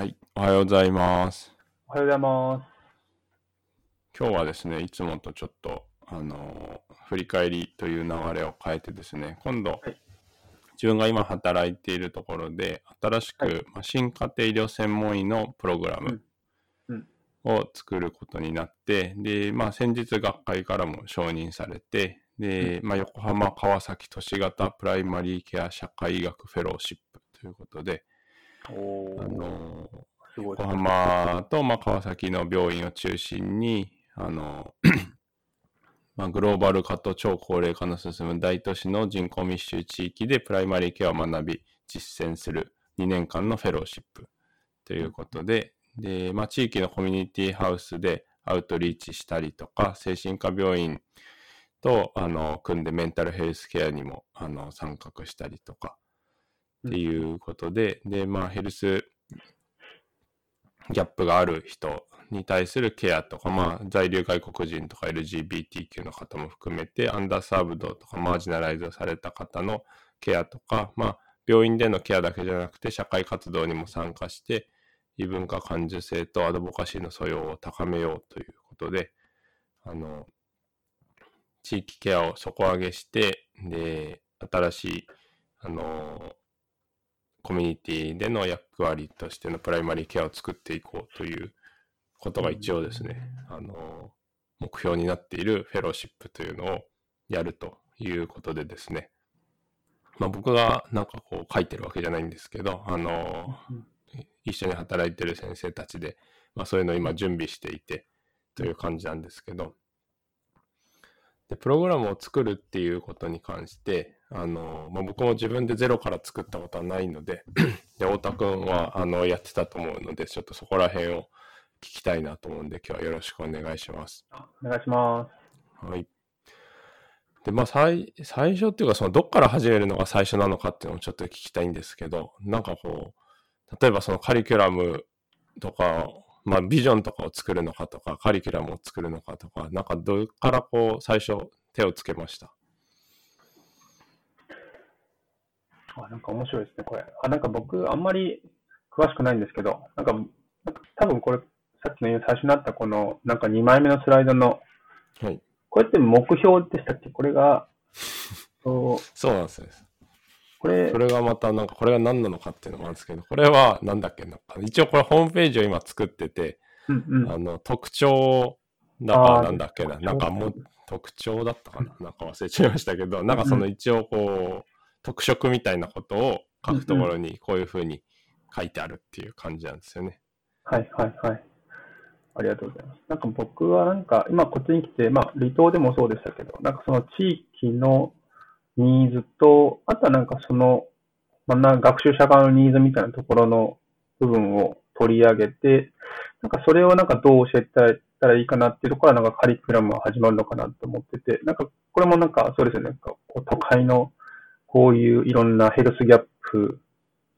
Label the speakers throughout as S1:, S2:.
S1: はい、おはようございます。
S2: おはようございます。
S1: 今日はですね、いつもとちょっと、あのー振り返りという流れを変えてですね、今度、
S2: はい。
S1: 自分が今働いているところで、新しく、
S2: はい。
S1: まあ新家庭医療専門医のプログラム
S2: うん。
S1: を作ることになって、で、まあ、先日学会からも承認されて、で、まあ、横浜川崎都市型プライマリーケア社会医学フェローシップということで、
S2: お
S1: あの横。浜と、まあ、川崎の病院を中心に、あの、まあ、グローバル化と超高齢化の進む大都市の人口密集地域でプライマリーケアを学び、実践する2年間のフェローシップということで、で、まあ、地域のコミュニティハウスでアウトリーチしたりとか、精神科病院と、あの、組んでメンタルヘルスケアにも、あの、参画したりとか、っていうことで、で、まあ、ヘルスギャップがある人に対するケアとか、まあ、在留外国人とか LGBTQ の方も含めて、アンダーサーブドとかマージナライズされた方のケアとか、まあ、病院でのケアだけじゃなくて、社会活動にも参加して、異文化感受性とアドボカシーの素養を高めようということで、あの、地域ケアを底上げして、で、新しい、あの、コミュニティでの役割としてのプライマリーケアを作っていこうということが一応ですね、あの、目標になっているフェローシップというのをやるということでですね、まあ僕がなんかこう書いてるわけじゃないんですけど、あの、
S2: うん
S1: 一緒に働いてる先生たちで、まあそういうのを今準備していてという感じなんですけど、で、プログラムを作るっていうことに関して、あの、まあ、僕も自分でゼロから作ったことはないので、で、太田くんは、あの、やってたと思うので、ちょっとそこら辺を聞きたいなと思うんで、今日はよろしくお願いします。
S2: お願いしま
S1: はい。で、まあ、最、最初っていうか、その、どっから始めるのが最初なのかっていうのをちょっと聞きたいんですけど、なんかこう、例えばそのカリキュラムとか、まあ、ビジョンとかを作るのかとか、カリキュラムを作るのかとか、なんかどっからこう、最初手をつけました？
S2: す。あ、なんか面白いですね、これ。あ、なんか僕、あんまり詳しくないんですけど、なんか、多分これ、さっきの最初にあったこの、なんか2枚目のスライドの、
S1: はい。
S2: これって目標でしたっけ？これが、そう、
S1: そうなんですよ。
S2: これ
S1: そ、れがまた、なんかこれが何なのかっていうのもあるんですけど、これはなんだっけ？なんか、一応これホームページを今作ってて、
S2: うんうん。
S1: あの、特徴だかなんだっけな、なんかもう、特徴だったかな？なんか忘れちゃいましたけど、なんかその一応こう、特色みたいなことを書くところにこういうふうに書いてあるっていう感じなんですよね。
S2: はいはいはい。ありがとうございます。なんか僕はなんか、今こっちに来て、まあ離島でもそうでしたけど、なんかその地域のニーズと、あとはなんかその、まあ、な学習者側のニーズみたいなところの部分を取り上げて、なんかそれをなんかどう教えてたらいいかなっていうところはなんかカリキュラムが始まるのかなと思ってて、なんかこれもなんかそうですよね、なんかこう都会のこういういろんなヘルスギャップ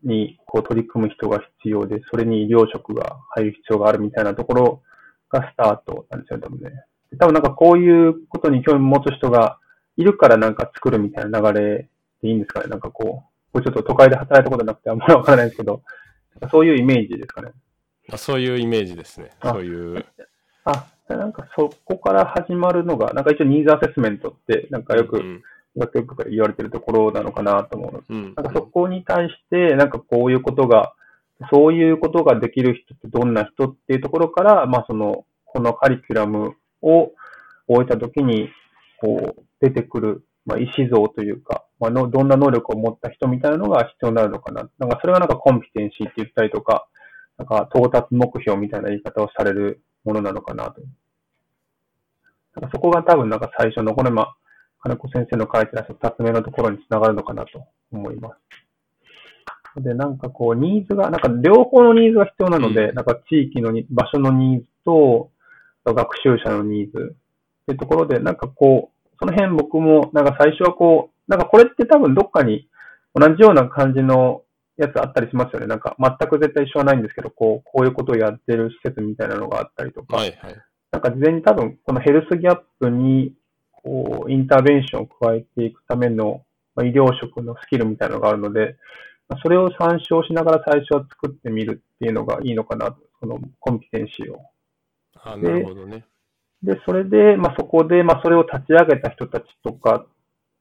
S2: にこう取り組む人が必要で、それに医療職が入る必要があるみたいなところがスタートなんですよね、多分ね。で多分なんかこういうことに興味持つ人がいるからなんか作るみたいな流れでいいんですかね。なんかこう、これちょっと都会で働いたことなくてあんまりわからないですけど、そういうイメージですかね。
S1: あそういうイメージですね。
S2: あ
S1: そういう、
S2: あ、なんかそこから始まるのが、なんか一応ニーズアセスメントって、なんかよく、
S1: うん
S2: 学よく言われてるところなのかなと思うので
S1: うん
S2: なんかそこに対して、なんかこういうことが、そういうことができる人ってどんな人っていうところから、まあその、このカリキュラムを終えたときに、こう、出てくる、まあ意思像というか、まあの、どんな能力を持った人みたいなのが必要になるのかな。なんかそれがなんかコンピテンシーって言ったりとか、なんか到達目標みたいな言い方をされるものなのかなと。なんかそこが多分なんか最初の、これまあ、金子先生の書いてらっしゃった二つ目のところにつながるのかなと思います。で、なんかこう、ニーズが、なんか両方のニーズが必要なので、
S1: うん
S2: なんか地域のに場所のニーズと、学習者のニーズっていうところで、なんかこう、その辺僕も、なんか最初はこう、なんかこれって多分どっかに同じような感じのやつあったりしますよね。なんか全く絶対一緒はないんですけど、こう、こういうことをやってる施設みたいなのがあったりとか、
S1: はいはい。
S2: なんか事前に多分このヘルスギャップに、こう、インターベンションを加えていくための、まあ、医療職のスキルみたいなのがあるので、それを参照しながら最初は作ってみるっていうのがいいのかな、そのコンピテンシーを。
S1: あなるほどね。
S2: で、それで、まあ、そこで、まあ、それを立ち上げた人たちとか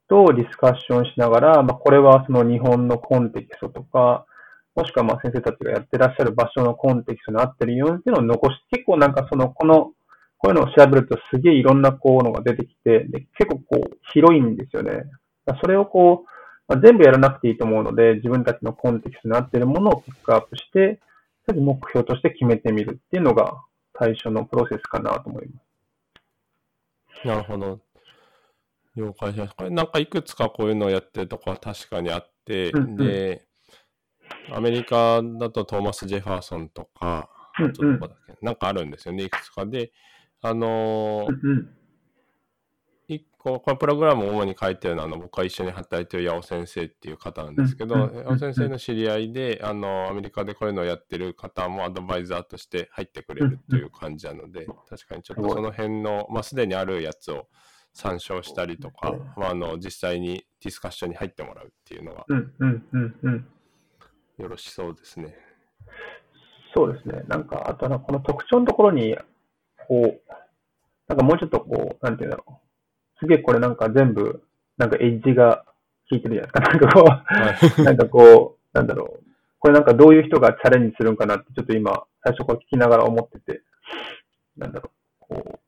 S2: とディスカッションしながら、まあ、これはその日本のコンテキストとか、もしくはまあ先生たちがやってらっしゃる場所のコンテキストに合ってるようにっていうのを残し、結構なんかその、この、こういうのを調べるとすげえいろんなこうのが出てきて、で結構こう広いんですよね。それをこう、まあ、全部やらなくていいと思うので、自分たちのコンテキストに合ってるものをピックアップして、目標として決めてみるっていうのが最初のプロセスかなと思います。
S1: なるほど。了解しました。これなんかいくつかこういうのをやってるとこは確かにあって、うんうん、で、アメリカだとトーマス・ジェファーソンとか、うなんかあるんですよね、いくつかで。あのー一個、このプログラムを主に書いてるのは、あの僕は一緒に働いてる八尾先生っていう方なんですけど、八尾先生の知り合いで、あの、アメリカでこういうのをやってる方もアドバイザーとして入ってくれるという感じなので、確かにちょっとその辺の、まあ、すでにあるやつを参照したりとか、まあ、あの、実際にディスカッションに入ってもらうっていうのが、よろしそうですね。
S2: そうですね。なんか、あとはこの特徴のところに、こう、なんかもうちょっとこう、なんていうんだろう。すげえこれなんか全部、なんかエッジが効いてるじゃないですか。なんかこう、はい、なんかこう、なんだろう。これなんかどういう人がチャレンジするんかなって、ちょっと今、最初これ聞きながら思ってて、なんだろう。こう、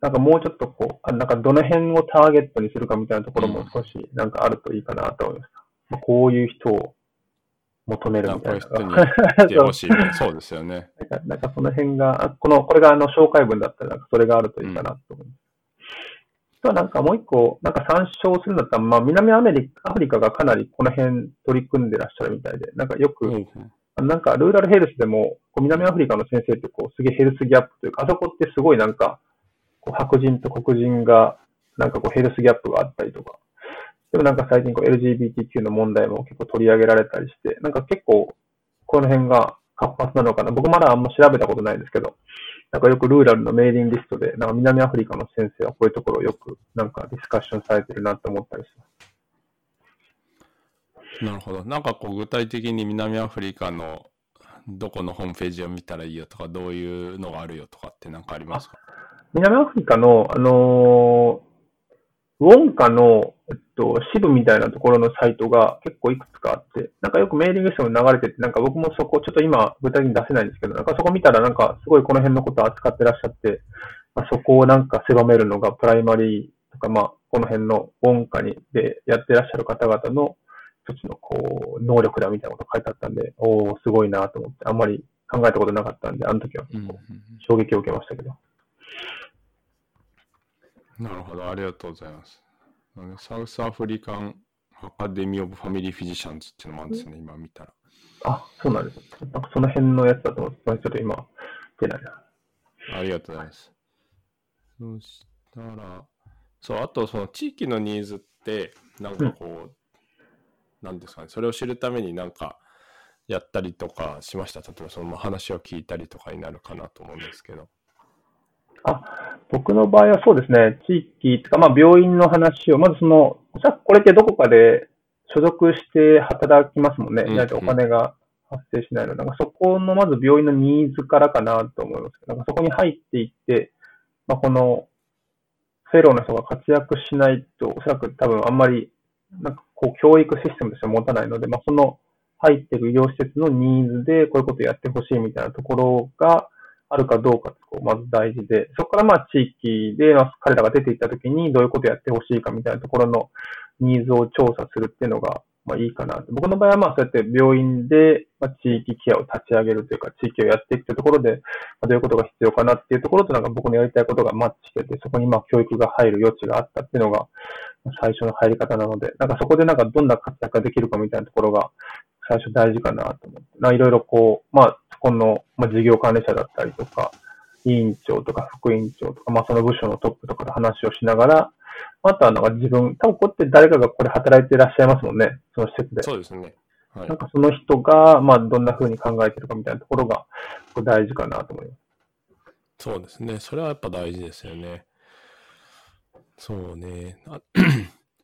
S2: なんかもうちょっとこう、あなんかどの辺をターゲットにするかみたいなところも少しなんかあるといいかなと思いました。うん、こういう人を求めるみたいな。こういう人に
S1: 来てほしい、ね。そうですよね。
S2: なんかなんかその辺が、この、これがあの紹介文だったら、なんかそれがあるといいかなと思います。うん、なんかもう一個、なんか参照するんだったら、まあ南アメリカ、アフリカがかなりこの辺取り組んでらっしゃるみたいで、なんかよく、うん、なんかルーラルヘルスでも、南アフリカの先生ってこう、すげえヘルスギャップというか、あそこってすごいなんか、こう白人と黒人が、なんかこうヘルスギャップがあったりとか、でもなんか最近こう LGBTQ の問題も結構取り上げられたりして、なんか結構この辺が活発なのかな。僕まだあんま調べたことないですけど、なんかよくルーラルのメーリングリストで、なんか南アフリカの先生はこういうところをよくなんかディスカッションされてるなと思ったりします。
S1: なるほど。なんかこう具体的に南アフリカのどこのホームページを見たらいいよとか、どういうのがあるよとかってなんかありますか？
S2: 南アフリカの、あのー、ウォンカの、えっと、支部みたいなところのサイトが結構いくつかあって、なんかよくメーリングしても流れてて、なんか僕もそこ、ちょっと今具体的に出せないんですけど、なんかそこ見たらなんかすごいこの辺のことを扱ってらっしゃって、まあ、そこをなんか狭めるのがプライマリーとか、まあ、この辺のウォンカにでやってらっしゃる方々の一つのこう、能力だみたいなこと書いてあったんで、おー、すごいなと思って、あんまり考えたことなかったんで、あの時は衝撃を受けましたけど。
S1: なるほど、ありがとうございます。 South African Academy of Family Physicians っていうのもあるんですね、今見たら。
S2: あ、そうなんです。なんかその辺のやつだと思って、ちょっと今、出ないな。
S1: ありがとうございます。そしたら、そう、あとその地域のニーズって、なんかこう、うん、なんですかね、それを知るためになんかやったりとかしました？例えばその話を聞いたりとかになるかなと思うんですけど。
S2: あ、僕の場合はそうですね、地域とか、まあ、病院の話を、まずその、これってどこかで所属して働きますもんね。ないとお金が発生しないので、なんかそこのまず病院のニーズからかなと思います。なんかそこに入っていって、まあ、このフェローの人が活躍しないと、おそらく多分あんまり、なんかこう教育システムとして持たないので、まあ、その入っている医療施設のニーズでこういうことをやってほしいみたいなところが、あるかどうかってこうまず大事で、そこからまあ地域でま彼らが出ていったときにどういうことやってほしいかみたいなところのニーズを調査するっていうのがまあいいかな。僕の場合はまあそうやって病院でまあ地域ケアを立ち上げるというか地域をやっていくというところでまあどういうことが必要かなっていうところとなんか僕のやりたいことがマッチしてて、そこにまあ教育が入る余地があったっていうのが最初の入り方なので、なんかそこでなんかどんな活躍ができるかみたいなところが最初大事かなと思って、いろいろこう、まあこの、まあ、事業管理者だったりとか、委員長とか副委員長とか、まあ、その部署のトップとかと話をしながら、あとはなんか自分、多分こうやって誰かがこれ働いていらっしゃいますもんね、その施設で。
S1: そうですね。
S2: はい、なんかその人が、まあ、どんな風に考えてるかみたいなところが、大事かなと思います。
S1: そうですね。それはやっぱ大事ですよね。そうね。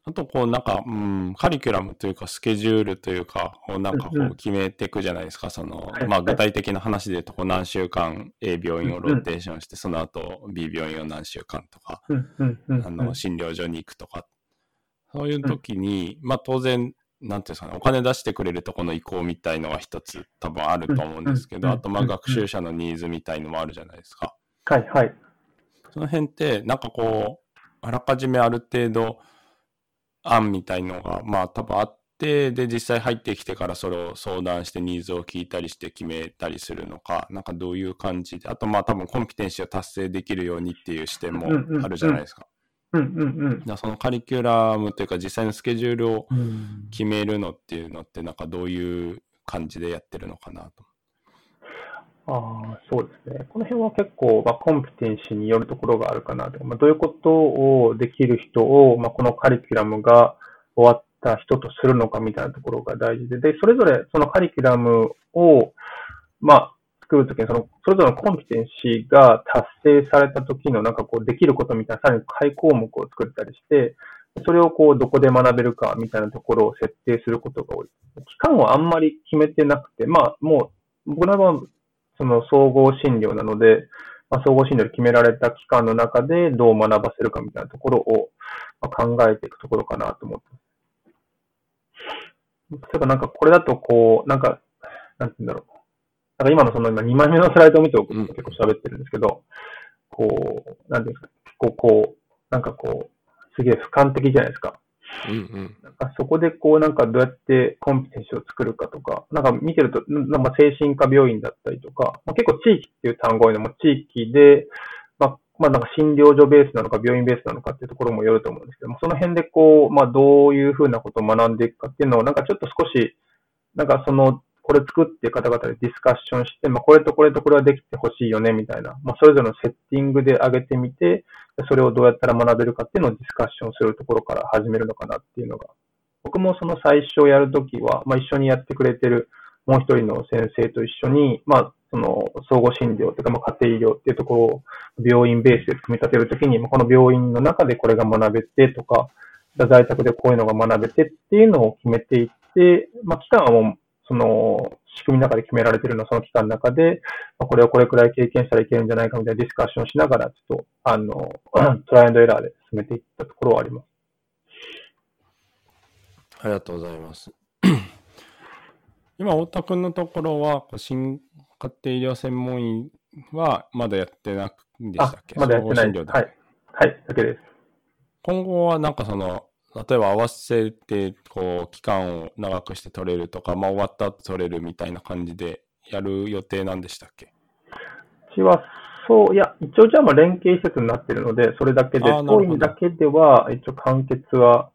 S1: ああと、こう、なんか、うん、カリキュラムというか、スケジュールというか、こうなんかこう決めていくじゃないですか。その、まあ、具体的な話で言うと、こう何週間 A 病院をローテーションして、その後 B 病院を何週間とか、あの、診療所に行くとか、そういう時に、まあ、当然、なんていうんですかね、お金出してくれるとこの意向みたいのが一つ多分あると思うんですけど、あと、まあ、学習者のニーズみたいのもあるじゃないですか。
S2: はいはい。
S1: その辺って、なんかこう、あらかじめある程度、案みたいのが、まあ多分あって、で、実際入ってきてからそれを相談してニーズを聞いたりして決めたりするのか、なんかどういう感じで、あとまあ多分コンピテンシーを達成できるようにっていう視点もあるじゃないですか。
S2: うんうんうん、
S1: そのカリキュラムというか実際のスケジュールを決めるのっていうのってなんかどういう感じでやってるのかなと。
S2: あ、そうですね。この辺は結構、まあ、コンピテンシーによるところがあるかなと。まあ、どういうことをできる人を、まあ、このカリキュラムが終わった人とするのかみたいなところが大事で、で、それぞれそのカリキュラムを、まあ、作るときに、その、それぞれのコンピテンシーが達成されたときの、なんかこう、できることみたいな、さらに解項目を作ったりして、それをこう、どこで学べるかみたいなところを設定することが多い。期間はあんまり決めてなくて、まあ、もう、僕らはその総合診療なので、まあ、総合診療で決められた期間の中でどう学ばせるかみたいなところを、ま考えていくところかなと思ってます。例えばなんかこれだとこう、なんか、なんて言うんだろう。なんか今のその今2枚目のスライドを見ておくと結構喋ってるんですけど、こう、なんていうんですか、結構こう、なんかこう、すげえ俯瞰的じゃないですか。
S1: うんうん、
S2: なんかそこでこうなんかどうやってコンピテンシーを作るかとか、なんか見てると、なんか精神科病院だったりとか、まあ、結構地域っていう単語にも地域で、まあ、まあなんか診療所ベースなのか病院ベースなのかっていうところもよると思うんですけども、その辺でこう、まあどういうふうなことを学んでいくかっていうのをなんかちょっと少し、なんかそのこれ作って方々でディスカッションして、まあ、これとこれとこれはできてほしいよね、みたいな、まあ、それぞれのセッティングで上げてみて、それをどうやったら学べるかっていうのをディスカッションするところから始めるのかなっていうのが、僕もその最初やるときは、まあ、一緒にやってくれてるもう一人の先生と一緒に、まあ、その総合診療とか、まあ、家庭医療っていうところを病院ベースで組み立てるときに、この病院の中でこれが学べてとか、在宅でこういうのが学べてっていうのを決めていって、まあ、期間はもうその仕組みの中で決められているのはその期間の中で、まあ、これをこれくらい経験したらいけるんじゃないかみたいなディスカッションしながら、ちょっと、あの、トライアンドエラーで進めていったところはあります。
S1: ありがとうございます。今、太田君のところは、新家庭医療専門医はまだやってなくでしたっけ？
S2: まだやってない。はい。はい、だけです。
S1: 今後はなんかその、例えば合わせて、こう、期間を長くして取れるとか、まあ終わった後取れるみたいな感じでやる予定なんでしたっけ？
S2: うちは、そう、いや、一応じゃあまあ連携施設になっているので、それだけで、当院だけでは、一応完結は、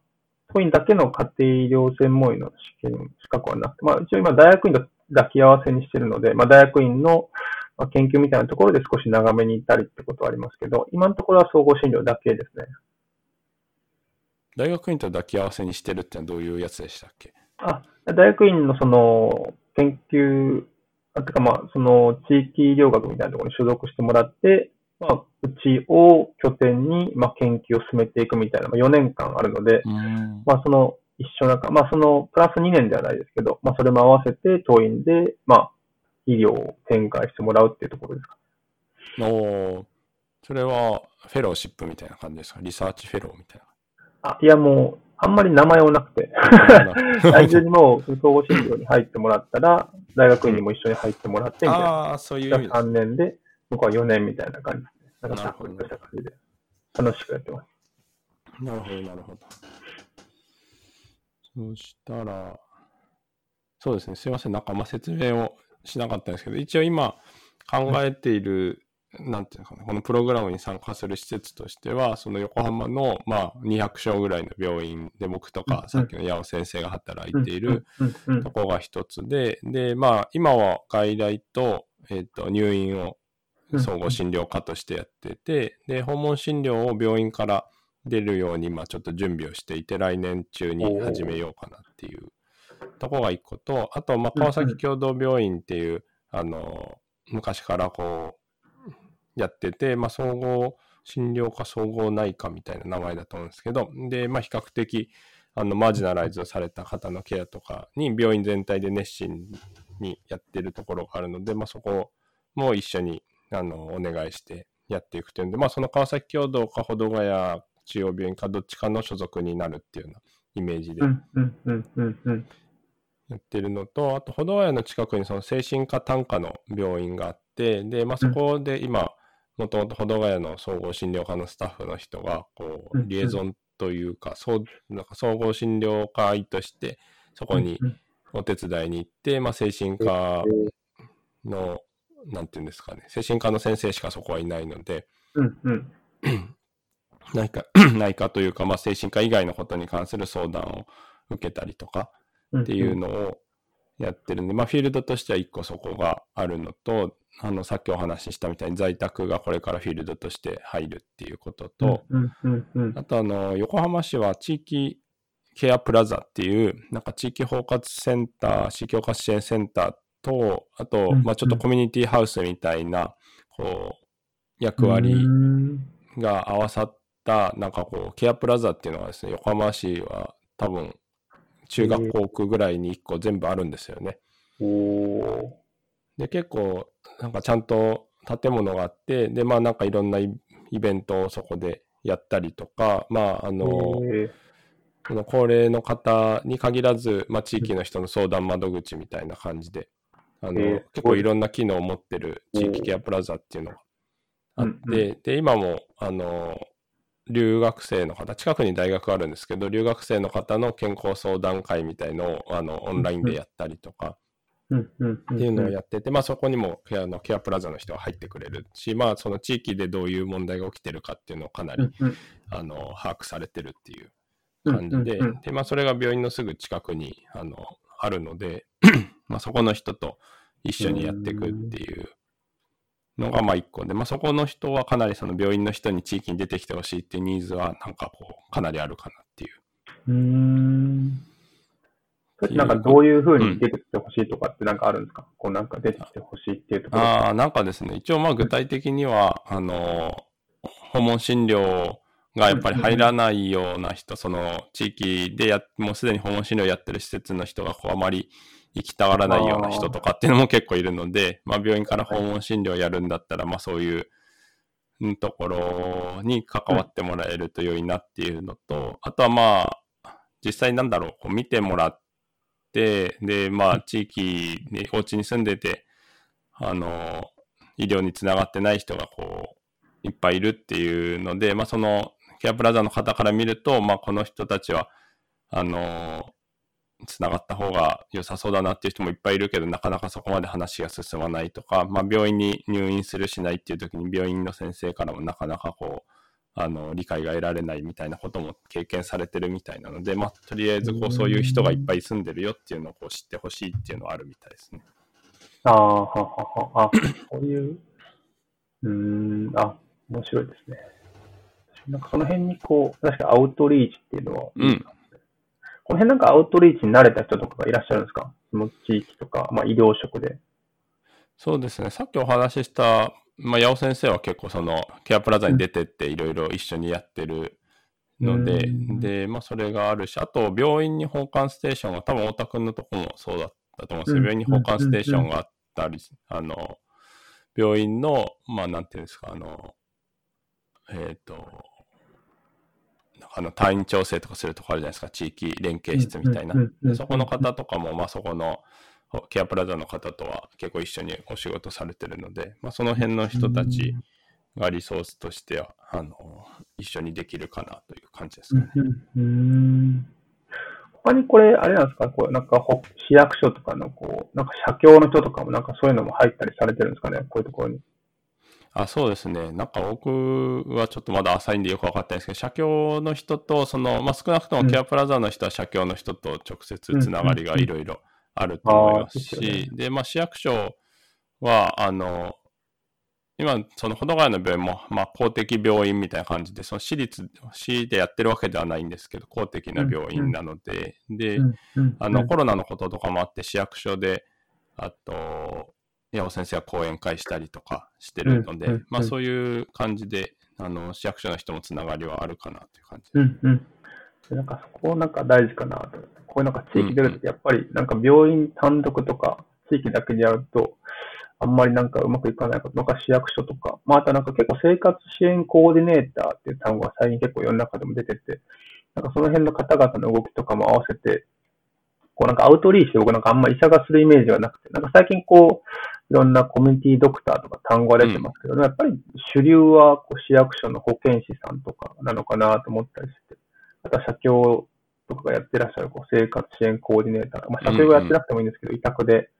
S2: 当院だけの家庭医療専門医の試験、資格はなくて、まあ一応今大学院と抱き合わせにしているので、まあ大学院の研究みたいなところで少し長めにいたりってことはありますけど、今のところは総合診療だけですね。
S1: 大学院と抱き合わせにしてるってのはどういうやつでしたっけ？
S2: あ、大学院のその研究、あてかまあ、その地域医療学みたいなところに所属してもらって、まあ、うちを拠点に、まあ、研究を進めていくみたいな、まあ、4年間あるので、まあ、その一緒なんか、まあ、そのプラス2年ではないですけど、まあ、それも合わせて当院で、まあ、医療を展開してもらうっていうところですか。
S1: おそれはフェローシップみたいな感じですか？リサーチフェローみたいな。
S2: あ、いやもう、あんまり名前はなくて、最初にもう、総合診療に入ってもらったら、大学院にも一緒に入ってもらって、みたいな。
S1: ああ、そういう意味
S2: 3年で、僕は4年みたいな感じですね。なんか、さっとした感じで、楽しくやってます。
S1: なるほど、なるほど。そしたら、そうですね、すいません、なんかあんま説明をしなかったんですけど、一応今考えているなんていうのかな、このプログラムに参加する施設としては、その横浜の、まあ、200床ぐらいの病院で、僕とか、さっきの八尾先生が働いているとこが一つで、で、まあ、今は外来と、えっ、ー、と、入院を総合診療科としてやってて、で、訪問診療を病院から出るように、まあ、ちょっと準備をしていて、来年中に始めようかなっていうとこが一個と、あと、まあ、川崎共同病院っていう、あの、昔からこう、やってて、まあ、総合診療科総合内科みたいな名前だと思うんですけど、で、まあ、比較的、あの、マージナライズされた方のケアとかに病院全体で熱心にやってるところがあるので、まあ、そこも一緒に、あの、お願いしてやっていくというんで、まあ、その川崎共同か保土ヶ谷中央病院かどっちかの所属になるっていうようなイメージで。やってるのと、あと、保土ヶ谷の近くにその精神科単科の病院があって、で、まあ、そこで今、もともと保土ヶ谷の総合診療科のスタッフの人が、こう、リエゾンというか、そう、なんか総合診療科医として、そこに
S2: うん
S1: お手伝いに行って、まあ、精神科の、なんていうんですかね、精神科の先生しかそこはいないので、
S2: うんうん。
S1: 内科、内科というか、まあ、精神科以外のことに関する相談を受けたりとか、
S2: うん。
S1: っていうのをやってるんで、まあ、フィールドとしては一個そこがあるのと、あの、さっきお話ししたみたいに在宅がこれからフィールドとして入るっていうことと、
S2: うんうんうん
S1: あとあの、横浜市は地域ケアプラザっていう、なんか地域包括センター、地域包括支援センターと、あと、
S2: うん
S1: まあちょっとコミュニティハウスみたいな、こう、役
S2: う
S1: 割
S2: ん。
S1: が合わさった、なんかこう、ケアプラザっていうのがですね、横浜市は多分、中学校区ぐらいに1個全部あるんですよね。で、結構、なんかちゃんと建物があって、で、まあなんかいろんなイイベントをそこでやったりとか、まああの、
S2: えー
S1: その高齢の方に限らず、まあ地域の人の相談窓口みたいな感じで、あの、
S2: えー
S1: 結構いろんな機能を持ってる地域ケアプラザっていうのがあって、
S2: うんう
S1: で、今も、あの、留学生の方、近くに大学があるんですけど、留学生の方の健康相談会みたいのを、あの、オンラインでやったりとか、っていうのをやってて、まあそこにもケアのケアプラザの人が入ってくれるし、まあその地域でどういう問題が起きてるかっていうのをかなり、
S2: うんうん。
S1: あの、把握されてるっていう
S2: うん。
S1: 感じで、で、まあそれが病院のすぐ近くに、あの、あるので、まあそこの人と一緒にやっていくっていうのがまあ一個で、まあそこの人はかなりその病院の人に地域に出てきてほしいっていうニーズはなんかこう、かなりあるかなっていう。
S2: うーん。なんかどういうふうに出てきてほしいとかってなんかあるんですか、こうなんか出てきてほしいっていうところ。
S1: ああ、なんかですね、一応まあ具体的には、あの、訪問診療がやっぱり入らないような人、その地域でや、もうすでに訪問診療やってる施設の人がこうあまり行きたがらないような人とかっていうのも結構いるので、まあ病院から訪問診療やるんだったら、まあそういううんところに関わってもらえると良いなっていうのと、あとはまあ、実際なんだろう、こう見てもらって、で、まあ地域に、お家に住んでて、あの、医療につながってない人がこう、いっぱいいるっていうので、まあその、ケアプラザの方から見ると、まあこの人たちは、あの、つながった方が良さそうだなっていう人もいっぱいいるけど、なかなかそこまで話が進まないとか、まあ病院に入院するしないっていう時に病院の先生からもなかなかこう、あの、理解が得られないみたいなことも経験されてるみたいなので、まあとりあえずこう、そういう人がいっぱい住んでるよっていうのをこう知ってほしいっていうのはあるみたいですね。
S2: ああ、ははは。あ、そういう、うーん、あ、面白いですね。なんかその辺にこう、確かアウトリーチっていうのは、
S1: うん。
S2: この辺なんかアウトリーチに慣れた人とかがいらっしゃるんですか？その地域とか、まあ医療職で。
S1: そうですね。さっきお話しした、まあ、八尾先生は結構その、ケアプラザに出てっていろいろ一緒にやってるので、
S2: うん。
S1: で、まあ、それがあるし、あと、病院に訪韓ステーションが、多分、太田君のとこもそうだったと思うんですけど、
S2: うん。
S1: 病院に訪韓ステーションがあったり、あの、病院の、まあ、なんていうんですか、あの、えっ、と、あの、単位調整とかするとこあるじゃないですか、地域連携室みたいな。そこの方とかも、まあ、そこの、ケアプラザの方とは結構一緒にお仕事されてるので、まあ、その辺の人たちがリソースとしては、あの、一緒にできるかなという感じですかね。
S2: 他にこれ、あれなんですか？こう、なんかほ市役所とかのこう、なんか社協の人とかもなんかそういうのも入ったりされてるんですかね？こういうところに。
S1: あそうですね。なんか僕はちょっとまだ浅いんでよくわかってないんですけど、社協の人と、その、まあ、少なくともケアプラザの人は社協の人と直接つながりがいろいろあると思いますし、で、まあ、市役所は、あの、今、その、保土ヶ谷の病院も、まあ、公的病院みたいな感じで、その私立、市でやってるわけではないんですけど、公的な病院なので、で、あの、コロナのこととかもあって、市役所で、あと、八尾先生は講演会したりとかしてるので、
S2: うんうん
S1: まあそういう感じで、あの、市役所の人もつながりはあるかなっていう感じ。
S2: うんうん。でなんかそこなんか大事かなと。こういうなんか地域出るときやっぱりなんか病院単独とか地域だけでやると、あんまりなんかうまくいかないこと、なんか市役所とか、まあ、あとなんか結構生活支援コーディネーターっていう単語が最近結構世の中でも出てて、なんかその辺の方々の動きとかも合わせて、こうなんかアウトリーチで僕なんかあんま医者がするイメージがなくて、なんか最近こう、いろんなコミュニティドクターとか単語が出てますけど、やっぱり主流はこう市役所の保健師さんとかなのかなと思ったりして、あとは社協とかがやってらっしゃるこう生活支援コーディネーター、まあ、社協がやってなくてもいいんですけど、委託で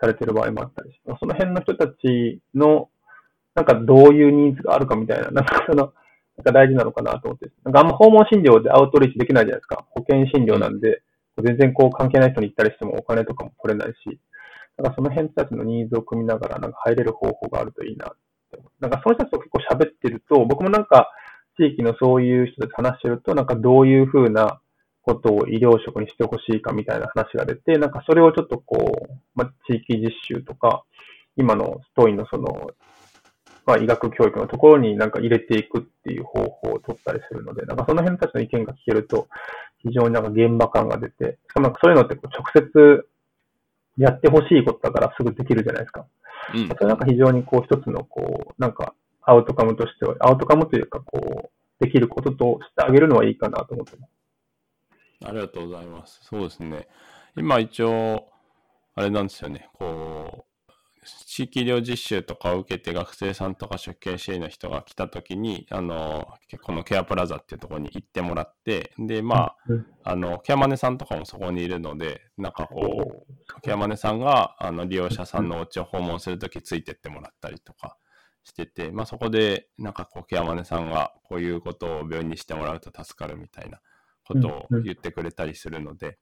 S2: されてる場合もあったりして、その辺の人たちの、なんかどういうニーズがあるかみたいな、なんかその、なんか大事なのかなと思って、なんかあんま訪問診療でアウトリーチできないじゃないですか。保険診療なんで、全然こう関係ない人に行ったりしてもお金とかも取れないし、なんかその辺たちのニーズを組みながら、なんか入れる方法があるといいなって思う。なんかその人たちと結構喋ってると、僕もなんか地域のそういう人たち話してると、なんかどういうふうなことを医療職にしてほしいかみたいな話が出て、なんかそれをちょっとこう、まあ、地域実習とか、今のストインのその、まあ、医学教育のところになんか入れていくっていう方法を取ったりするので、なんかその辺たちの意見が聞けると、非常になんか現場感が出て、しかもなんかそういうのってこう直接やってほしいことだからすぐできるじゃないですか。
S1: うん
S2: それなんか非常にこう一つのこう、なんかアウトカムとしては、アウトカムというかこう、できることとしてあげるのはいいかなと思ってます。
S1: ありがとうございます。そうですね。今一応、あれなんですよね。こう、地域医療実習とかを受けて学生さんとか出勤支援の人が来た時に、あの、このケアプラザっていうところに行ってもらって、で、まあ、
S2: うん
S1: あの、ケアマネさんとかもそこにいるので、なんかこう、ケアマネさんが、あの、利用者さんのお家を訪問するときついてってもらったりとかしてて、まあそこで、なんかこう、ケアマネさんがこういうことを病院にしてもらうと助かるみたいなことを言ってくれたりするので。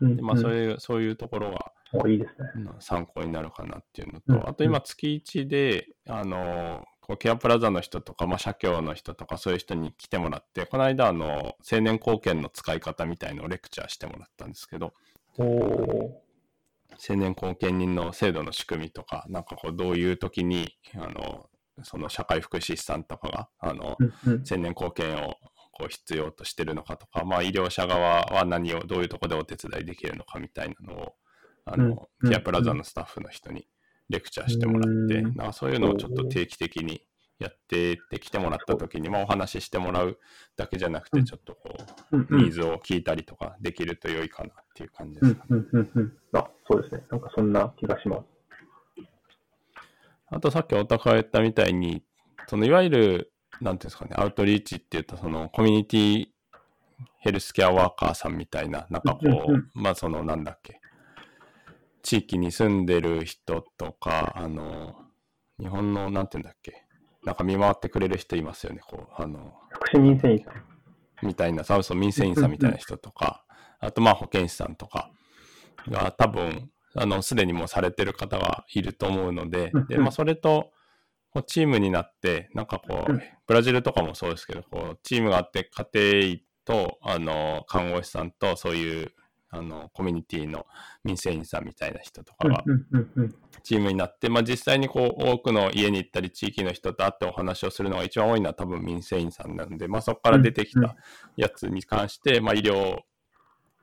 S1: でまあそういう、そういうところが
S2: おいいですね。
S1: うん参考になるかなっていうの
S2: うん
S1: と、あと今月1で、あの、こうケアプラザの人とか、まあ、社協の人とか、そういう人に来てもらって、この間、あの、青年貢献の使い方みたいのをレクチャーしてもらったんですけど、青年貢献人の制度の仕組みとか、なんかこう、どういう時に、あの、その社会福祉士さんとかが、あの、
S2: ー。うんうん
S1: 青年貢献をこう必要としてるのかとか、まあ、医療者側は何をどういうところでお手伝いできるのかみたいなのをあの、
S2: うん
S1: ケアプラザのスタッフの人にレクチャーしてもらって、
S2: うん
S1: なんかそういうのをちょっと定期的にやってってきてもらった時に、まあ、お話ししてもらうだけじゃなくて
S2: うん
S1: ちょっとこ
S2: う
S1: ニーズを聞いたりとかできると良いかなっていう感じです。
S2: うんうんうんうん。あ、そうですね。なんかそんな気がします。
S1: あとさっきお高が言ったみたいに、そのいわゆる、なんていうんですかね、アウトリーチって言ったそのコミュニティヘルスケアワーカーさんみたいな、なんかこ
S2: う、
S1: まあそのなんだっけ、地域に住んでる人とか、あの、日本のなんていうんだっけ、なんか見回ってくれる人いますよね、こう、あの、
S2: 福祉民生委員さん。
S1: みたいな、サウス民生委員さんみたいな人とか、あとまあ保健師さんとか。が多分、あの、すでにもうされてる方がいると思うので。
S2: うん、
S1: で、まあそれと、こうチームになって、なんかこ
S2: うん。
S1: う、ブラジルとかもそうですけど、こう、チームがあって、家庭医と、あの、看護師さんと、そういう、あの、コミュニティの民生委員さんみたいな人とかがチームになって、まあ実際にこう、多くの家に行ったり、地域の人と会ってお話をするのが一番多いのは多分民生委員さんなので、まあそこから出てきたやつに関して、まあ医療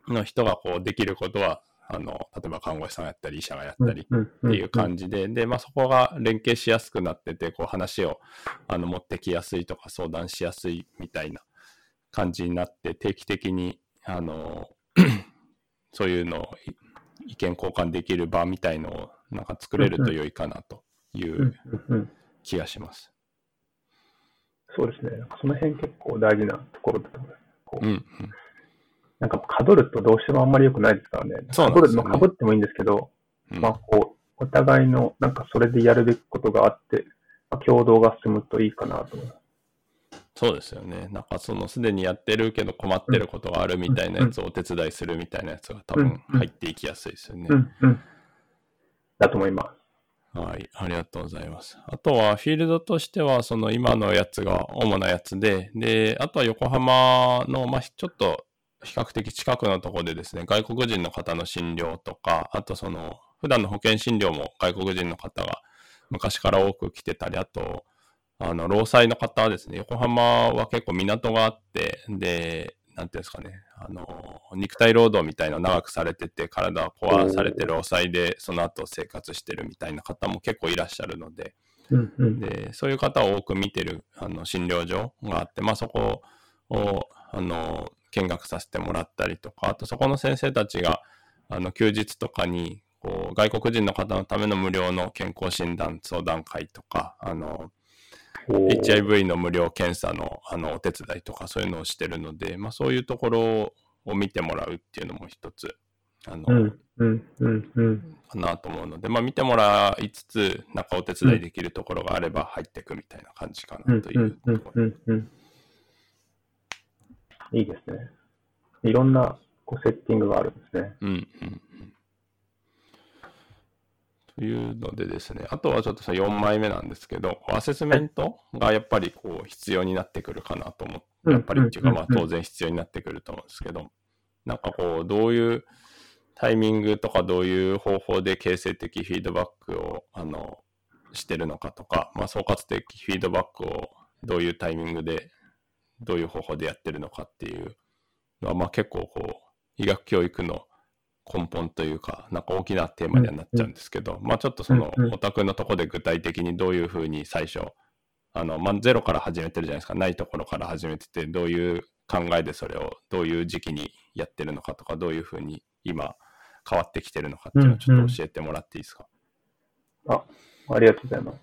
S1: の人がこうできることは、あの、例えば看護師さんがやったり、医者がやったり
S2: うん。
S1: っていう感じで、で、まあそこが連携しやすくなってて、こう話をあの持ってきやすいとか相談しやすいみたいな感じになって、定期的に、あの、そういうのをい意見交換できる場みたいのをなんか作れると良いかなとい
S2: う
S1: 気がします。
S2: そうですね。その辺結構大事なところだと思います。こう
S1: うん、うん。
S2: なんかかぶるとどうしてもあんまり良くないですからね。
S1: そうなんですよね
S2: かぶってもいいんですけど、
S1: うん
S2: まあこう、お互いのなんかそれでやるべきことがあって、まあ、共同が進むといいかなと思います。
S1: そうですよね。なんかそのすでにやってるけど困ってることがあるみたいなやつをお手伝いするみたいなやつが多分入っていきやすいですよね。
S2: うんうん。だと思います。
S1: はい、ありがとうございます。あとは、フィールドとしては、その今のやつが主なやつで、で、あとは横浜の、まあ、ちょっと比較的近くのところでですね、外国人の方の診療とか、あとその、普段の保険診療も外国人の方が昔から多く来てたり、あと、あの、労災の方はですね、横浜は結構港があって、で、なんていうんですかね、あの、肉体労働みたいな長くされてて、体壊されて労災で、その後生活してるみたいな方も結構いらっしゃるので、
S2: うんうん、
S1: で、そういう方を多く見てる、あの、診療所があって、まあそこを、あの、見学させてもらったりとか、あとそこの先生たちが、あの、休日とかに、こう、外国人の方のための無料の健康診断相談会とか、あの、HIV の無料検査のあのお手伝いとかそういうのをしてるので、まあ、そういうところを見てもらうっていうのも一つ、あの、うんうんうんうん、かなと思うので、まあ、見てもらいつつ、なんかお手伝いできるところがあれば入っていくみたいな感じかなというところ。
S2: いいですね。いろんなこうセッティングがあるんですね。
S1: うんうんというのでですね、あとはちょっとその4枚目なんですけど、アセスメントがやっぱりこう必要になってくるかなと思って、やっぱりっていうかまあ当然必要になってくると思うんですけど、なんかこう、どういうタイミングとかどういう方法で形成的フィードバックをあのしてるのかとか、まあ、総括的フィードバックをどういうタイミングでどういう方法でやってるのかっていうのは、まあ、結構こう医学教育の根本というか、なんか大きなテーマにはなっちゃうんですけど、まあちょっとその、お宅のとこで具体的にどういうふうに最初、あの、まあゼロから始めてるじゃないですか、ないところから始めてて、どういう考えでそれをどういう時期にやってるのかとか、どういうふうに今変わってきてるのかっていうのをちょっと教えてもらっていいですか？
S2: うんうん、あ、ありがとうございます。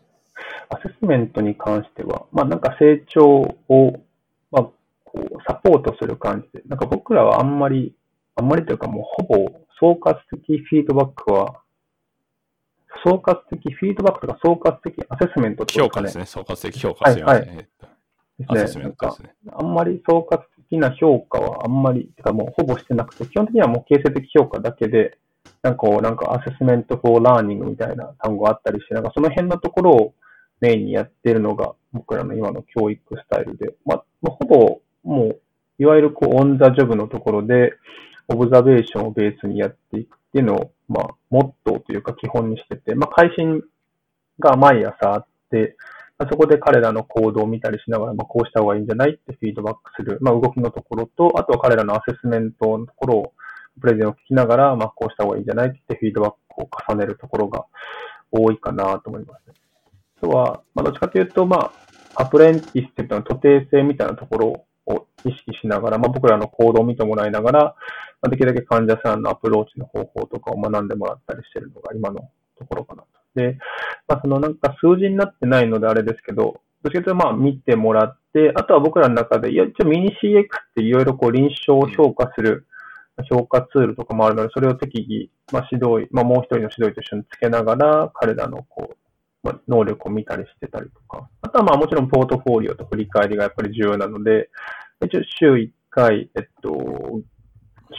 S2: アセスメントに関しては、まあなんか成長を、まあ、こうサポートする感じで、なんか僕らはあんまり、あんまりというかもうほぼ総括的フィードバックは、総括的フィードバックとか総括的アセスメント
S1: とか、ね、評価ですね。総括的評価はい、はい。アセスメントですね。
S2: あんまり総括的な評価はあんまり、てかもうほぼしてなくて、基本的にはもう形成的評価だけで、なんかこう、なんか assessment for learning みたいな単語があったりして、なんかその辺のところをメインにやってるのが僕らの今の教育スタイルで、まあ、ほぼもう、いわゆるこう、 on the job のところで、 observation をベースにやっていくっていうのを、まあ、モットーというか基本にしてて、まあ、会心が毎朝あって、まあ、そこで彼らの行動を見たりしながら、まあ、こうした方がいいんじゃないってフィードバックする、まあ、動きのところと、あとは彼らのアセスメントのところを、プレゼンを聞きながら、まあ、こうした方がいいんじゃないってフィードバックを重ねるところが多いかなと思います。あとは、まあ、どっちかというと、まあ、アプレンティスっていうのは徒弟性みたいなところをを意識しながら、まあ、僕らの行動を見てもらいながら、ま、できるだけ患者さんのアプローチの方法とかを学んでもらったりしてるのが今のところかなと。で、まあ、そのなんか数字になってないのであれですけど、どっちかというとまあ見てもらって、あとは僕らの中で、いや、一応ミニ CX っていろいろこう臨床を評価する評価ツールとかもあるので、それを適宜、まあ、指導医、まあ、もう一人の指導医と一緒につけながら、彼らのこう、能力を見たりしてたりとか、あとはまあもちろんポートフォーリオと振り返りがやっぱり重要なので、一応週1回、えっと、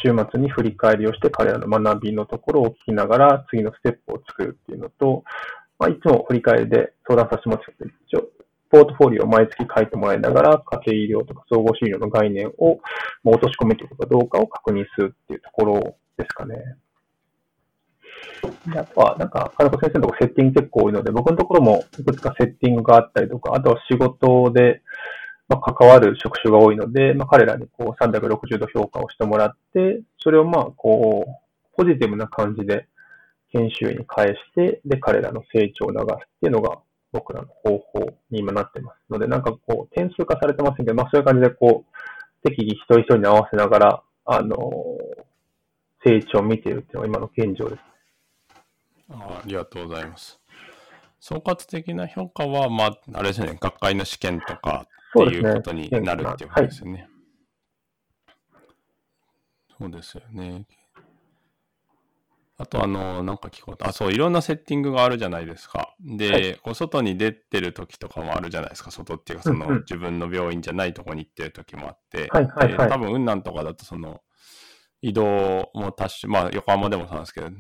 S2: 週末に振り返りをして彼らの学びのところを聞きながら次のステップを作るっていうのと、まあ、いつも振り返りで相談させてもらって、一応、ポートフォーリオを毎月書いてもらいながら、家庭医療とか総合診療の概念を落とし込めているかどうかを確認するっていうところですかね。であとは、なんか、金子先生のところセッティング結構多いので、僕のところもいくつかセッティングがあったりとか、あとは仕事で、まあ、関わる職種が多いので、まあ、彼らにこう360度評価をしてもらって、それをまあ、こう、ポジティブな感じで研修に返して、で、彼らの成長を促すっていうのが僕らの方法に今なってます。ので、なんかこう、点数化されてませんけど、まあ、そういう感じでこう、適宜一人一人に合わせながら、あの成長を見ているっていうのが今の現状です。
S1: あありがとうございます。総括的な評価は、まあ、あれですね、学会の試験とかっていうことになるっていうことですよね。そうですよね。あと、あの、なんか聞こうと、あ、そう、いろんなセッティングがあるじゃないですか。で、はい、こう外に出てる時とかもあるじゃないですか。外っていうか、その、自分の病院じゃないとこに行ってる時もあって、はいはいはい、多分、雲南とかだと、その、移動も多種、まあ、横浜でもそうなんですけど、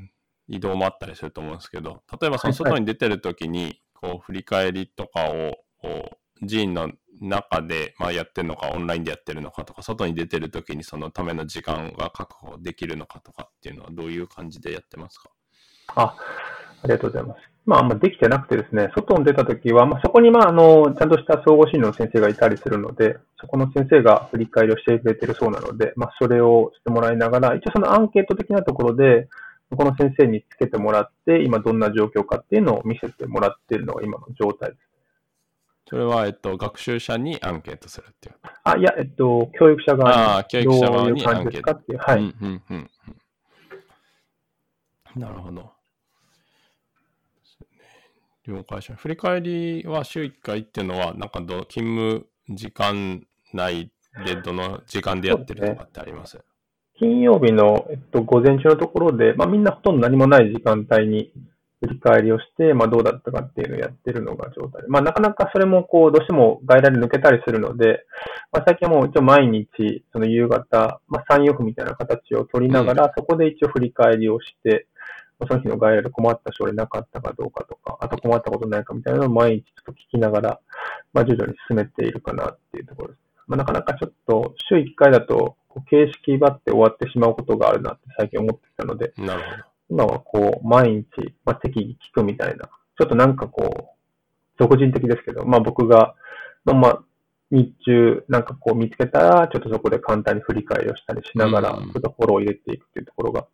S1: 移動もあったりすると思うんですけど、例えばその外に出てる時に、こう、振り返りとかを、こう、寺院の中で、まあ、やってるのか、オンラインでやってるのかとか、外に出てる時にそのための時間が確保できるのかとかっていうのは、どういう感じでやってますか？
S2: あ、ありがとうございます。まあ、あんまできてなくてですね、外に出たときは、まあ、そこに、まあ、あの、ちゃんとした総合診療の先生がいたりするので、そこの先生が振り返りをしてくれてるそうなので、まあ、それをしてもらいながら、一応そのアンケート的なところで、この先生につけてもらって、今どんな状況かっていうのを見せてもらっているのが今の状態です。
S1: それは、えっと、学習者にアンケートするっていう。
S2: あ、いや、えっと、教育者側
S1: に。ああ、教育者側にアンケート。
S2: っていう。はい。うん
S1: うんうん、なるほど。了解しました。振り返りは週1回っていうのは、なんかど勤務時間内でどの時間でやってるとかってあります？
S2: 金曜日の、えっと、午前中のところで、まあ、みんなほとんど何もない時間帯に振り返りをして、まあ、どうだったかっていうのをやってるのが状態で、まあ、なかなかそれもこう、どうしても外来で抜けたりするので、まあ、最近はもう一応毎日、その夕方、まあ、3、4分みたいな形を取りながら、うん、そこで一応振り返りをして、その日の外来で困った症例なかったかどうかとか、あと困ったことないかみたいなのを毎日ちょっと聞きながら、まあ、徐々に進めているかなっていうところです。まあ、なかなかちょっと週1回だと、形式ばって終わってしまうことがあるなって最近思ってきたので、
S1: なるほど
S2: 今はこう、毎日、まあ、適宜聞くみたいな、ちょっとなんかこう、俗人的ですけど、まあ僕が、まあ、日中なんかこう見つけたら、ちょっとそこで簡単に振り返りをしたりしながら、ちょっとフォローを入れていくっていうところが、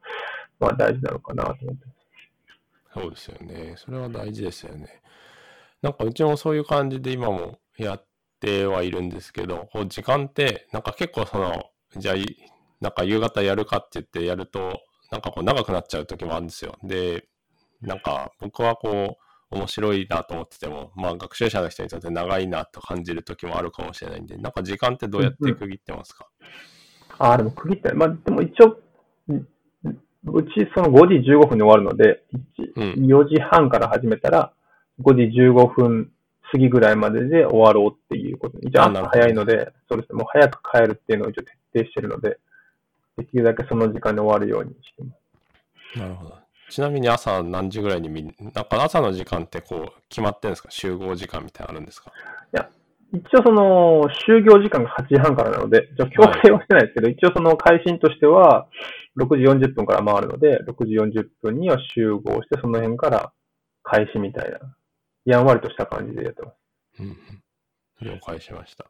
S2: まあ大事なのかなと思って
S1: そうですよね。それは大事ですよね。なんかうちもそういう感じで今もやってはいるんですけど、こう時間って、なんか結構その、じゃあ、なんか夕方やるかって言ってやると、なんかこう長くなっちゃう時もあるんですよ。で、なんか僕はこう、面白いなと思ってても、まあ学習者の人にとって長いなと感じる時もあるかもしれないんで、なんか時間ってどうやって区切ってますか、
S2: うん、ああ、でも区切って、まあでも一応、うちその5時15分に終わるので、4時半から始めたら、5時15分過ぎぐらいまでで終わろうっていうこと。一応朝早いので、そうですね、もう早く帰るっていうのを一応徹底してるので、できるだけその時間で終わるようにしてます。
S1: なるほど。ちなみに朝何時ぐらいにみんなんか朝の時間ってこう決まってるんですか？集合時間みたいなのあるんですか？
S2: いや、一応その、就業時間が8時半からなので、強制はしてないですけど、はい、一応その会心としては、6時40分から回るので、6時40分には集合して、その辺から開始みたいな、やんわりとした感じでやってます。
S1: うん。了解しました。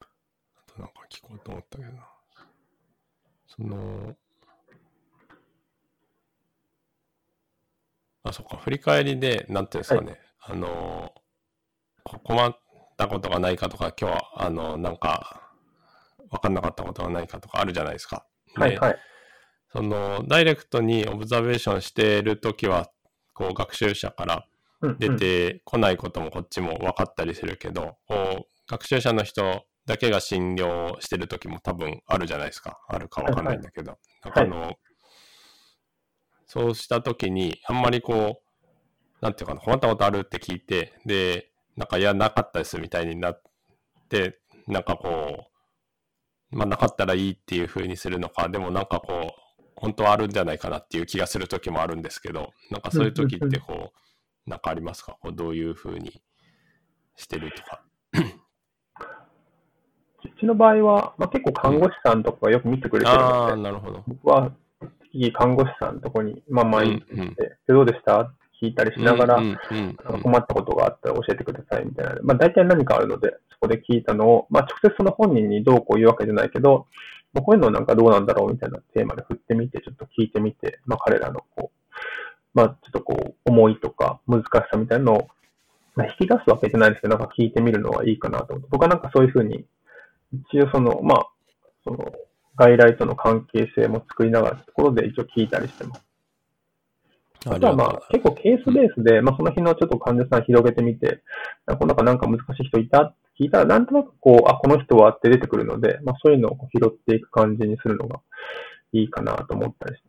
S1: あとなんか聞こうと思ったけどな。その、あ、そっか、振り返りで、なんていうんですかね、はい、あの、困ったことがないかとか、今日は、あの、なんか、分かんなかったことがないかとかあるじゃないですか。
S2: はいはい。
S1: その、ダイレクトにオブザベーションしているときは、こう、学習者から出てこないこともこっちも分かったりするけど、こう、学習者の人だけが診療してる時も多分あるじゃないですか。あるかわかんないんだけど。はいはあの、はい、そうした時に、あんまりこう、なんていうかな、困ったことあるって聞いて、で、なんか、いや、なかったですみたいになって、なんかこう、まあ、なかったらいいっていう風にするのか、でもなんかこう、本当はあるんじゃないかなっていう気がする時もあるんですけど、なんかそういう時ってこう、なんかありますか？こうどういう風にしてるとか。
S2: うちの場合は、まあ、結構看護師さんとかがよく見てくれてるので、
S1: うん、なるほど。
S2: 僕は、看護師さんのとこに、まあ、毎日行って、うんうん、どうでした？って聞いたりしながら、困ったことがあったら教えてくださいみたいな。まあ、大体何かあるので、そこで聞いたのを、まあ、直接その本人にどうこう言うわけじゃないけど、まあ、こういうのなんかどうなんだろうみたいなテーマで振ってみて、ちょっと聞いてみて、まあ、彼らのこう、まあ、ちょっとこう、思いとか難しさみたいなのを、まあ、引き出すわけじゃないですけど、なんか聞いてみるのはいいかなと思って、僕はなんかそういうふうに一応その、まあ、その、外来との関係性も作りながらところで一応聞いたりしてます。あとはまあ、結構ケースベースで、まあその日のちょっと患者さん広げてみて、この中なんか難しい人いた？って聞いたら、なんとなくこう、あ、この人はって出てくるので、まあそういうのを拾っていく感じにするのがいいかなと思ったりして。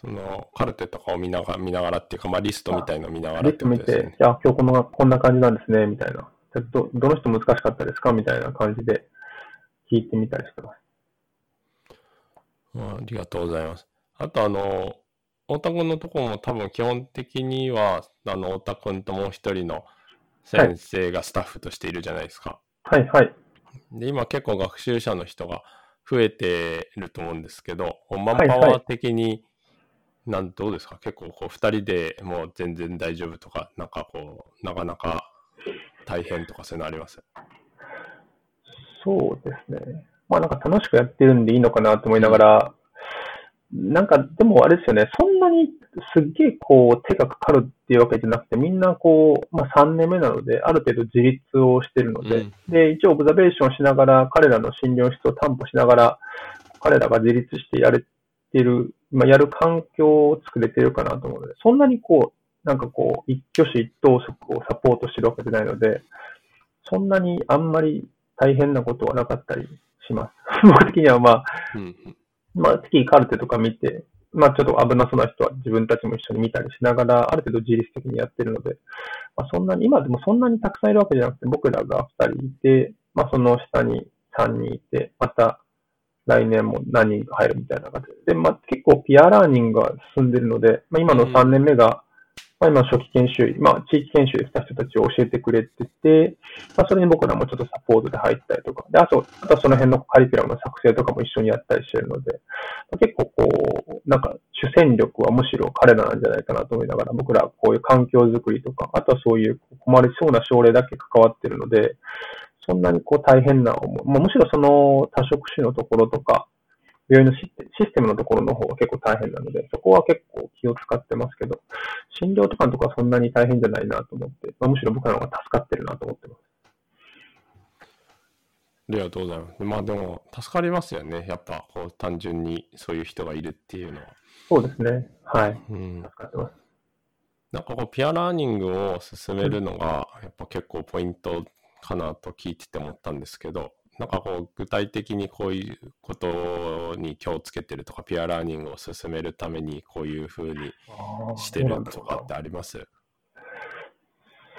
S1: その、カルテとかを見ながら、見ながらっていうか、まあリストみたいのを見ながらっ
S2: てことですね。リスト見て、いや、今日この、こんな感じなんですね、みたいな。ど、どの人難しかったですか？みたいな感じで聞いてみたりしてます。
S1: ありがとうございます。あと、あの、太田君のところも多分基本的には、あの、太田君ともう一人の先生がスタッフとしているじゃないですか。
S2: はい、はい、
S1: で、今結構学習者の人が増えてると思うんですけど、マンパワー的になんどうですか結構こう二人でもう全然大丈夫とか、なんかこう、なかなか大変とかそういうのあります
S2: そうですね。まあなんか楽しくやってるんでいいのかなと思いながら、なんかでもあれですよね、そんなにすっげえこう手がかかるっていうわけじゃなくて、みんなこう、まあ3年目なので、ある程度自立をしてるので、
S1: うん
S2: で、一応オブザベーションしながら、彼らの診療室を担保しながら、彼らが自立してやれてる、まあやる環境を作れてるかなと思うので、そんなにこう、なんかこう、一挙手一投足をサポートしてるわけじゃないので、そんなにあんまり大変なことはなかったりします。僕的にはまあ、
S1: うんうん。
S2: まあ、月カルテとか見て、まあ、ちょっと危なそうな人は自分たちも一緒に見たりしながら、ある程度自律的にやってるので、まあ、そんなに、今でもそんなにたくさんいるわけじゃなくて、僕らが2人いて、まあ、その下に3人いて、また来年も何人か入るみたいな形で、で、まあ、結構ピアラーニングが進んでるので、まあ、今の3年目が、まあ、今初期研修医、まあ、地域研修で来た人たちを教えてくれてて、まあ、それに僕らもちょっとサポートで入ったりとか、で、あと、あとはその辺のカリキュラムの作成とかも一緒にやったりしてるので、結構こう、なんか主戦力はむしろ彼らなんじゃないかなと思いながら、僕らはこういう環境づくりとか、あとはそういう困りそうな症例だけ関わってるので、そんなにこう大変な思い、まあ、むしろその多職種のところとか、病院のシステムのところの方が結構大変なので、そこは結構気を使ってますけど、診療とかのところはそんなに大変じゃないなと思って、まあ、むしろ僕らの方が助かってるなと思ってます。
S1: ありがとうございます。まあでも、助かりますよね。やっぱ、こう、単純にそういう人がいるっていうのは。
S2: そうですね。はい。
S1: うん。
S2: 助かってます。
S1: なんかこう、ピアラーニングを進めるのが、やっぱ結構ポイントかなと聞いてて思ったんですけど、なんかこう、具体的にこういうことに気をつけてるとか、ピアラーニングを進めるためにこういうふうにしてるとかってあります？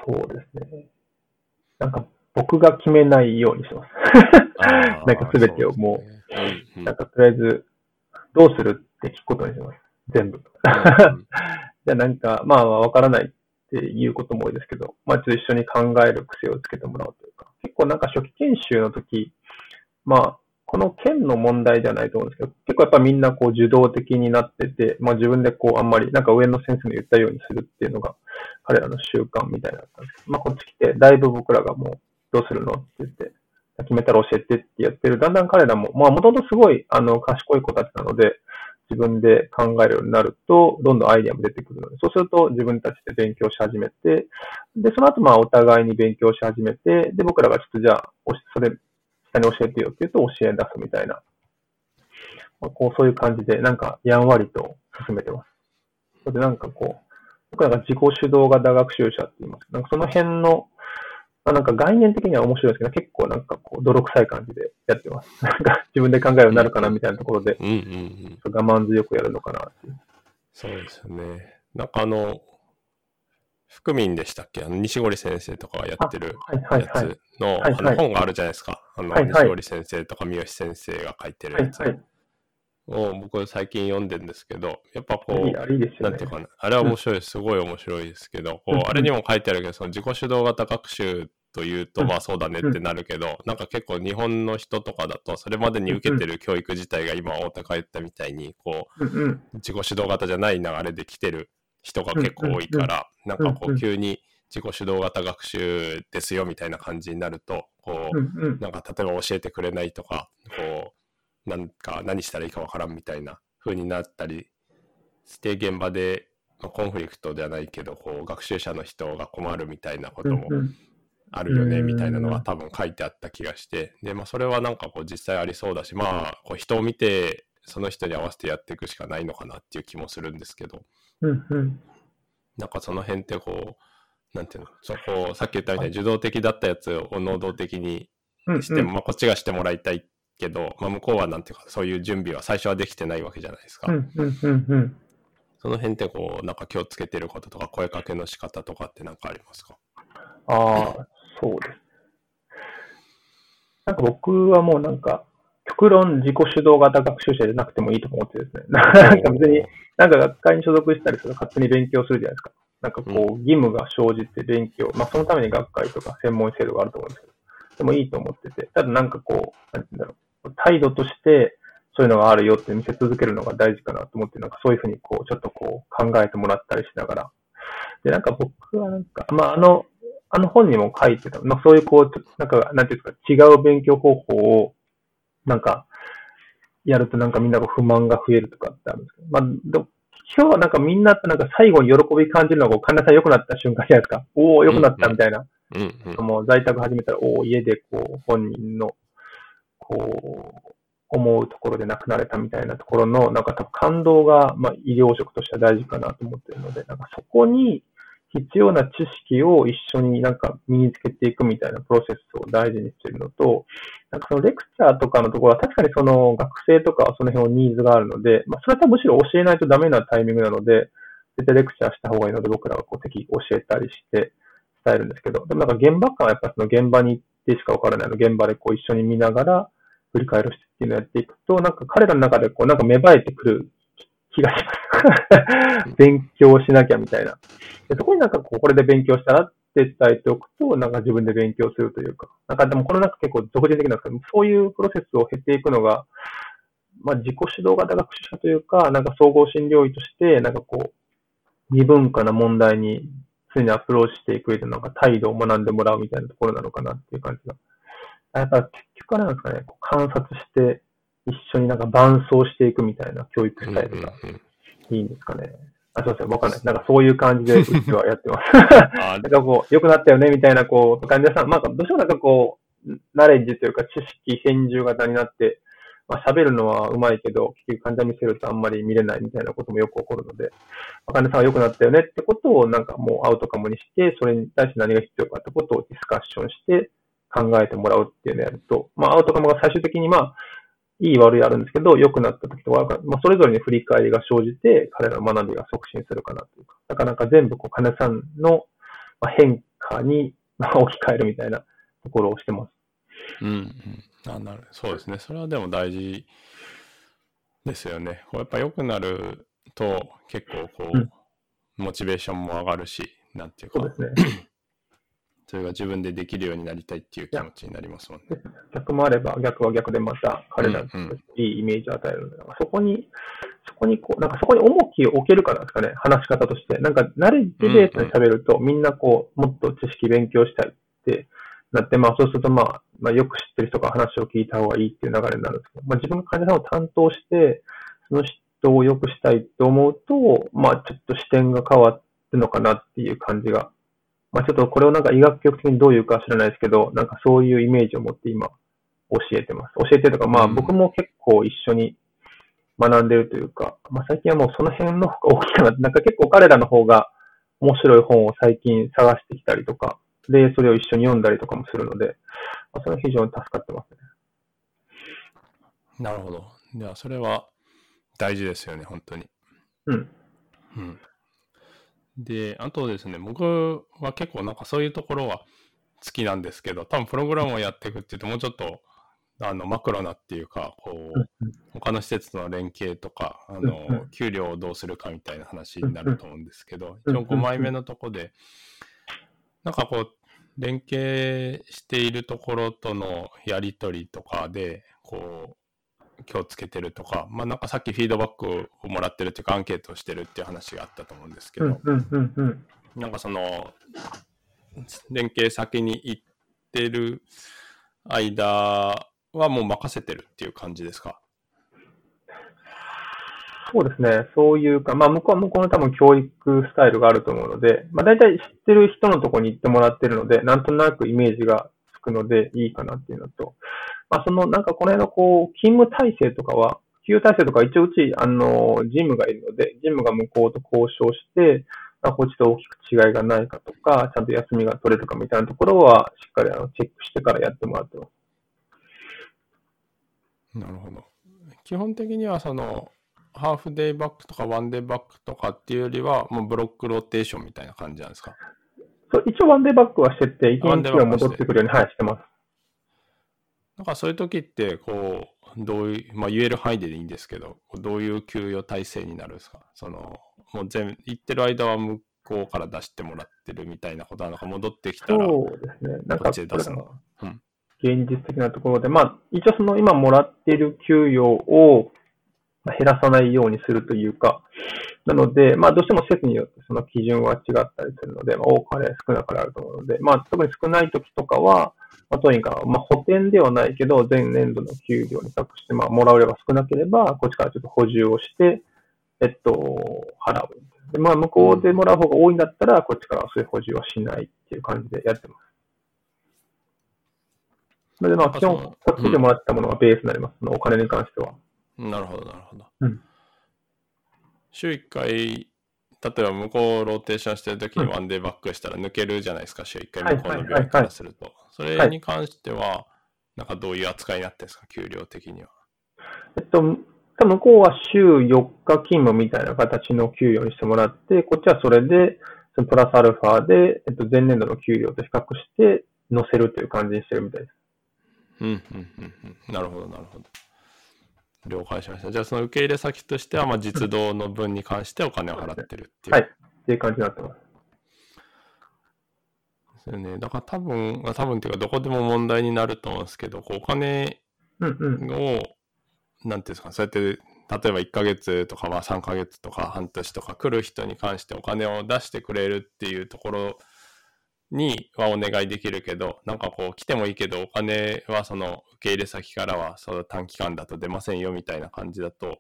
S2: そうですね。なんか僕が決めないようにします。なんか全てをもう
S1: そうねうんうん
S2: なんかとりあえず、どうするって聞くことにします。全部。
S1: うん
S2: じゃあなんか、まあわからないっていうことも多いですけど、まあちょっと一緒に考える癖をつけてもらうというか、結構なんか初期研修の時、まあ、この県の問題ではないと思うんですけど、結構やっぱみんなこう受動的になってて、まあ自分でこうあんまり、なんか上の先生の言ったようにするっていうのが彼らの習慣みたいだったんですけど、まあこっち来て、だいぶ僕らがもうどうするのって言って、決めたら教えてってやってる。だんだん彼らも、まあもともとすごいあの賢い子たちなので、自分で考えるようになると、どんどんアイディアも出てくるので、そうすると自分たちで勉強し始めて、で、その後まあお互いに勉強し始めて、で、僕らがちょっとじゃあ、それ、下に教えてよって言うと教え出すみたいな、まあ、こう、そういう感じで、なんか、やんわりと進めてます。それでなんかこう、僕らが自己主導型学習者って言います、なんかその辺の、まあ、なんか概念的には面白いですけど、結構なんかこう、泥臭い感じでやってます。なんか自分で考えるようになるかなみたいなところで、
S1: うんうんうん。
S2: 我慢強くやるのかなっていう。
S1: そうですよね。なんかあの、福民でしたっけ？あの、西堀先生とかがやってるや
S2: はい。
S1: つの、あの本があるじゃないですか。あの、西堀先生とか三好先生が書いてるやつ。を僕最近読んでるんですけど、やっぱこ
S2: いいうあれいいですよね
S1: なんていうかな。あれは面白いです。すごい面白いですけど、こ
S2: う、
S1: あれにも書いてあるけど、その自己主導型学習というと、
S2: うん
S1: まあそうだねってなるけど、なんか結構日本の人とかだと、それまでに受けてる教育自体が今、太田が言ったみたいに、こう。自己主導型じゃない流れで来てる人が結構多いから、なんかこ
S2: う
S1: 急に自己主導型学習ですよみたいな感じになると、こ
S2: う。
S1: なんか例えば教えてくれないとか、こう、なんか何したらいいかわからんみたいな風になったりして、現場で、まあコンフリクトではないけど、こう、学習者の人が困るみたいなこともあるよね、
S2: うん。
S1: みたいなのが多分書いてあった気がして、で、まあそれはなんかこう実際ありそうだし、まあ、こう人を見て、その人に合わせてやっていくしかないのかなっていう気もするんですけど、
S2: うんうん。
S1: なんかその辺ってこう、なんていうの、そこ、さっき言ったみたいに受動的だったやつを能動的に
S2: うん
S1: しても、まあこっちがしてもらいたいけど、まあ向こうはなんていうか、そういう準備は最初はできてないわけじゃないですか。
S2: うんうんうんうん。
S1: その辺ってこう、なんか気をつけてることとか、声かけの仕方とかってなんかありますか？
S2: ああ、そうです。なんか僕はもうなんか、極論自己主導型学習者じゃなくてもいいと思ってですね。なんか別に、なんか学会に所属したりすると勝手に勉強するじゃないですか。なんかこう、義務が生じて勉強、まあそのために学会とか専門制度があると思うんですけど、でもいいと思ってて、ただなんかこう、なんて言うんだろう、態度として、そういうのがあるよって見せ続けるのが大事かなと思って、なんかそういうふうにこう、ちょっとこう考えてもらったりしながら。で、なんか僕はなんか、まああの、あの本にも書いてた、まあそういうこう、なんか、なんていうんですか、違う勉強方法を、なんか、やるとなんかみんな不満が増えるとかってあるんですけど、まあ、今日はなんかみんななんか最後に喜び感じるのが、こう、神田さん良くなった瞬間じゃないですか。おお良くなったみたいな。
S1: うんうん。
S2: もう在宅始めたら、おお家でこう、本人の、こう、思うところで亡くなれたみたいなところの、なんか多分感動が、まあ、医療職としては大事かなと思っているので、なんかそこに必要な知識を一緒になんか身につけていくみたいなプロセスを大事にしているのと、なんかそのレクチャーとかのところは確かにその学生とかはその辺のニーズがあるので、まあ、それはむしろ教えないとダメなタイミングなので、絶対レクチャーした方がいいので僕らはこう適宜教えたりして伝えるんですけど、でもなんか現場感はやっぱその現場に行ってしかわからないの現場でこう一緒に見ながら振り返るしっていうのをやっていくと、なんか彼らの中でこうなんか芽生えてくる気がします。勉強しなきゃみたいな。でそこになんかこう、これで勉強したらって伝えておくと、なんか自分で勉強するというか、なんかでもこのなんか結構俗人的なんですけど、そういうプロセスを経ていくのが、まあ自己指導型学習者というか、なんか総合診療医として、なんかこう、二分化な問題に常にアプローチしていく上で、なんか態度を学んでもらうみたいなところなのかなっていう感じが。やっぱ結局なんですかね、こう観察して一緒になんか伴走していくみたいな教育スタイルがいいんですかね。あ、そうですね、わかんない。なんかそういう感じで うちはやってます。なんかこう、良くなったよねみたいな、こう、患者さん、まあ、どうしてもなんかこう、ナレッジというか知識返従型になって、まあ、喋るのはうまいけど、結局患者見せるとあんまり見れないみたいなこともよく起こるので、患者さんは良くなったよねってことをなんかもうアウトカムにして、それに対して何が必要かってことをディスカッションして、考えてもらうっていうのをやると、まあ、アウトカムが最終的にまあ、いい悪いあるんですけど、良くなった時とか、まあ、それぞれに振り返りが生じて、彼らの学びが促進するかなというか、なかなか全部、こう、金さんの変化に 置き換えるみたいなところをしてます。
S1: うん、うん。あなるそうですね。それはでも大事ですよね。こうやっぱ良くなると、結構こう、うん、モチベーションも上がるし、なんていうか。
S2: そうですね。
S1: それが自分でできるようになりたいっていう気持ちになりますもんね。
S2: 逆もあれば、逆は逆でまた彼らにいいイメージを与えるので、うんうん、そこに、そこにこう、なんかそこに重きを置けるかなんですかね、話し方として。なんか、慣れてベースで喋ると、みんなこう、もっと知識勉強したいってなって、まあそうするとまあ、まあよく知ってる人から話を聞いた方がいいっていう流れになるんですけど、まあ自分が患者さんを担当して、その人をよくしたいと思うと、まあちょっと視点が変わるのかなっていう感じがまあちょっとこれをなんか医学局的にどういうか知らないですけど、なんかそういうイメージを持って今教えてます。教えてとか、まあ僕も結構一緒に学んでるというか、まあ最近はもうその辺の方が大きいかな。なんか結構彼らの方が面白い本を最近探してきたりとか、で、それを一緒に読んだりとかもするので、まあ、それは非常に助かってますね。
S1: なるほど。いや、それは大事ですよね、本当に。
S2: うん。
S1: うん。で、あとですね、僕は結構なんかそういうところは好きなんですけど、多分プログラムをやっていくっていうと、もうちょっとあのマクロなっていうか、こう、他の施設との連携とか、あの、給料をどうするかみたいな話になると思うんですけど、一応5枚目のとこで、なんかこう、連携しているところとのやりとりとかで、こう、気をつけてるとか、まあなんかさっきフィードバックをもらってるっていうかアンケートをしてるっていう話があったと思うんですけど、なんかその、連携先に行ってる間はもう任せてるっていう感じですか？
S2: そうですね。そういうか、まあ、向こうは向こうの多分教育スタイルがあると思うので、まあ、大体知ってる人のとこに行ってもらってるので、なんとなくイメージがつくのでいいかなっていうのと、まあ、その、なんかこの辺のこう、勤務体制とかは、給与体制とか一応うち、あの、ジムがいるので、ジムが向こうと交渉して、まあ、こっちと大きく違いがないかとか、ちゃんと休みが取れるかみたいなところは、しっかりあのチェックしてからやってもらってます。
S1: なるほど。基本的にはその、ハーフデイバックとかワンデイバックとかっていうよりは、もうブロックローテーションみたいな感じなんですか？
S2: そう一応ワンデイバックはしてて、一日は戻ってくるように、はい、してます。
S1: なんかそういう時って、こう、どういう、まあ言える範囲でいいんですけど、どういう給与体制になるんですか？その、もう全、行ってる間は向こうから出してもらってるみたいなことなのか、戻ってきたら、
S2: そうですね。なんか、
S1: こっちで出すの？うん。
S2: 現実的なところで、まあ、一応その今もらっている給与をまあ減らさないようにするというか、なので、まあ、どうしても施設によってその基準は違ったりするので、まあ、多かれ少なかれあると思うので、まあ、特に少ない時とかは、まあ、当院から、まあ、補填ではないけど、前年度の給料に託して、まあ、もらう量が少なければ、こっちからちょっと補充をして、えっと、払う。でまあ、向こうでもらう方が多いんだったら、こっちからそういう補充はしないっていう感じでやってます。それで、まあ、基本、こっちでもらったものがベースになります。うん、お金に関しては。
S1: なるほど、なるほど。
S2: うん、
S1: 週1回、例えば向こうローテーションしてるときにワンデーバックしたら抜けるじゃないですか、週1回向こうの病院からすると。それに関しては、なんかどういう扱いになってるんですか、給料的には？
S2: えっと、向こうは週4日勤務みたいな形の給与にしてもらって、こっちはそれで、そのプラスアルファで、えっと、前年度の給料と比較して載せるという感じにしてるみたいです。
S1: うん、うん、うん、うん。なるほど、なるほど。了解しました。じゃあ、その受け入れ先としては、まあ、実動の分に関してお金を払ってるっていう。
S2: はい。っていう感じになってます。
S1: ですよね。だから多分、多分っていうか、どこでも問題になると思うんですけど、こうお金を、うんうん、なんていうんですか、そうやって、例えば1ヶ月とか、まあ3ヶ月とか半年とか来る人に関してお金を出してくれるっていうところにはお願いできるけど、なんかこう来てもいいけど、お金はその受け入れ先からはその短期間だと出ませんよみたいな感じだと、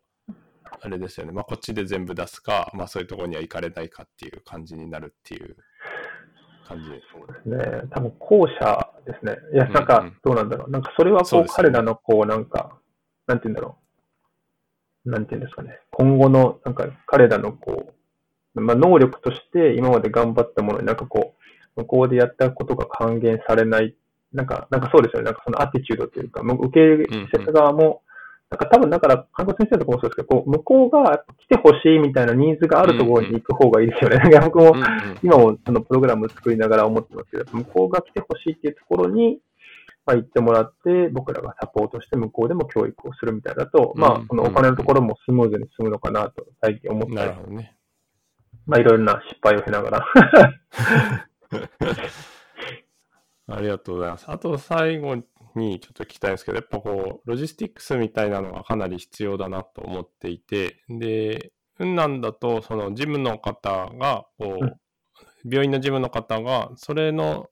S1: あれですよね。まあこっちで全部出すか、まあそういうところには行かれないかっていう感じになるっていう感じ
S2: そうですね。多分後者ですね。いや、なんかどうなんだろう。うんうん、なんかそれはこう、彼らのこうなんか、なんて言うんだろう。なんて言うんですかね。今後のなんか彼らのこう、まあ能力として今まで頑張ったものになんかこう、向こうでやったことが還元されない、なんか、なんかそうですよね。なんかそのアティチュードというか、受け入れ施設側も、なんか多分だから、看護先生とかもそうですけど、こう向こうが来てほしいみたいなニーズがあるところに行く方がいいですよね。なんか僕も、今もそのプログラム作りながら思ってますけど、向こうが来てほしいっていうところに、まあ、行ってもらって、僕らがサポートして向こうでも教育をするみたいだと、まあ、このお金のところもスムーズに進むのかなと最近思ってます。ね。まあ、いろいろな失敗をしながら
S1: ありがとうございます。あと最後にちょっと聞きたいんですけど、やっぱこう、ロジスティックスみたいなのがかなり必要だなと思っていて、で、うんなんだと、その事務の方が、こう、病院の事務の方が、それの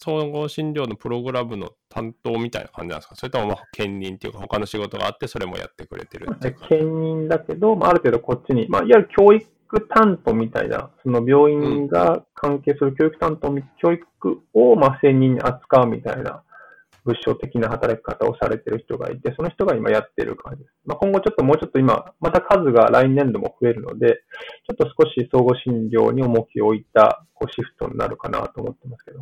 S1: 総合診療のプログラムの担当みたいな感じなんですか？それともまあ兼任っていうか他の仕事があってそれもやってくれてる
S2: 兼任だけど、まあ、ある程度こっちに、まあ、いわゆる教育担当みたいな、その病院が関係する教育担当、教育をまあ専任に扱うみたいな物証的な働き方をされてる人がいて、その人が今やってる感じです。まあ、今後ちょっともうちょっと今、また数が来年度も増えるので、ちょっと少し総合診療に重きを置いたこうシフトになるかなと思ってますけど。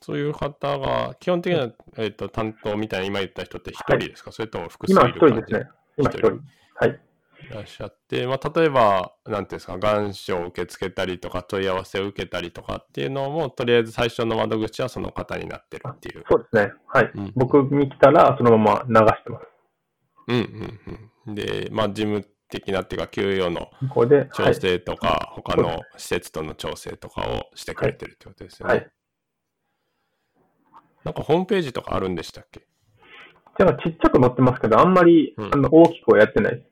S1: そういう方が、基本的には、えーと、担当みたいな今言った人って一人ですか、はい、それとも複数いる
S2: 今一人ですね。今一人。はい。
S1: いらっしゃって、まあ、例えば、なんていうんですか、願書を受け付けたりとか、問い合わせを受けたりとかっていうのも、とりあえず最初の窓口はその方になってるっていう。
S2: そうですね。はい。うん、僕に来たら、そのまま流してます。
S1: うんうんうん。で、まあ、事務的なっていうか、給与の調整とか、はい、他の施設との調整とかをしてくれてるってことですよね。はい。なんかホームページとかあるんでしたっけ？
S2: じゃあちっちゃく載ってますけど、あんまり、うん、あの大きくはやってないです。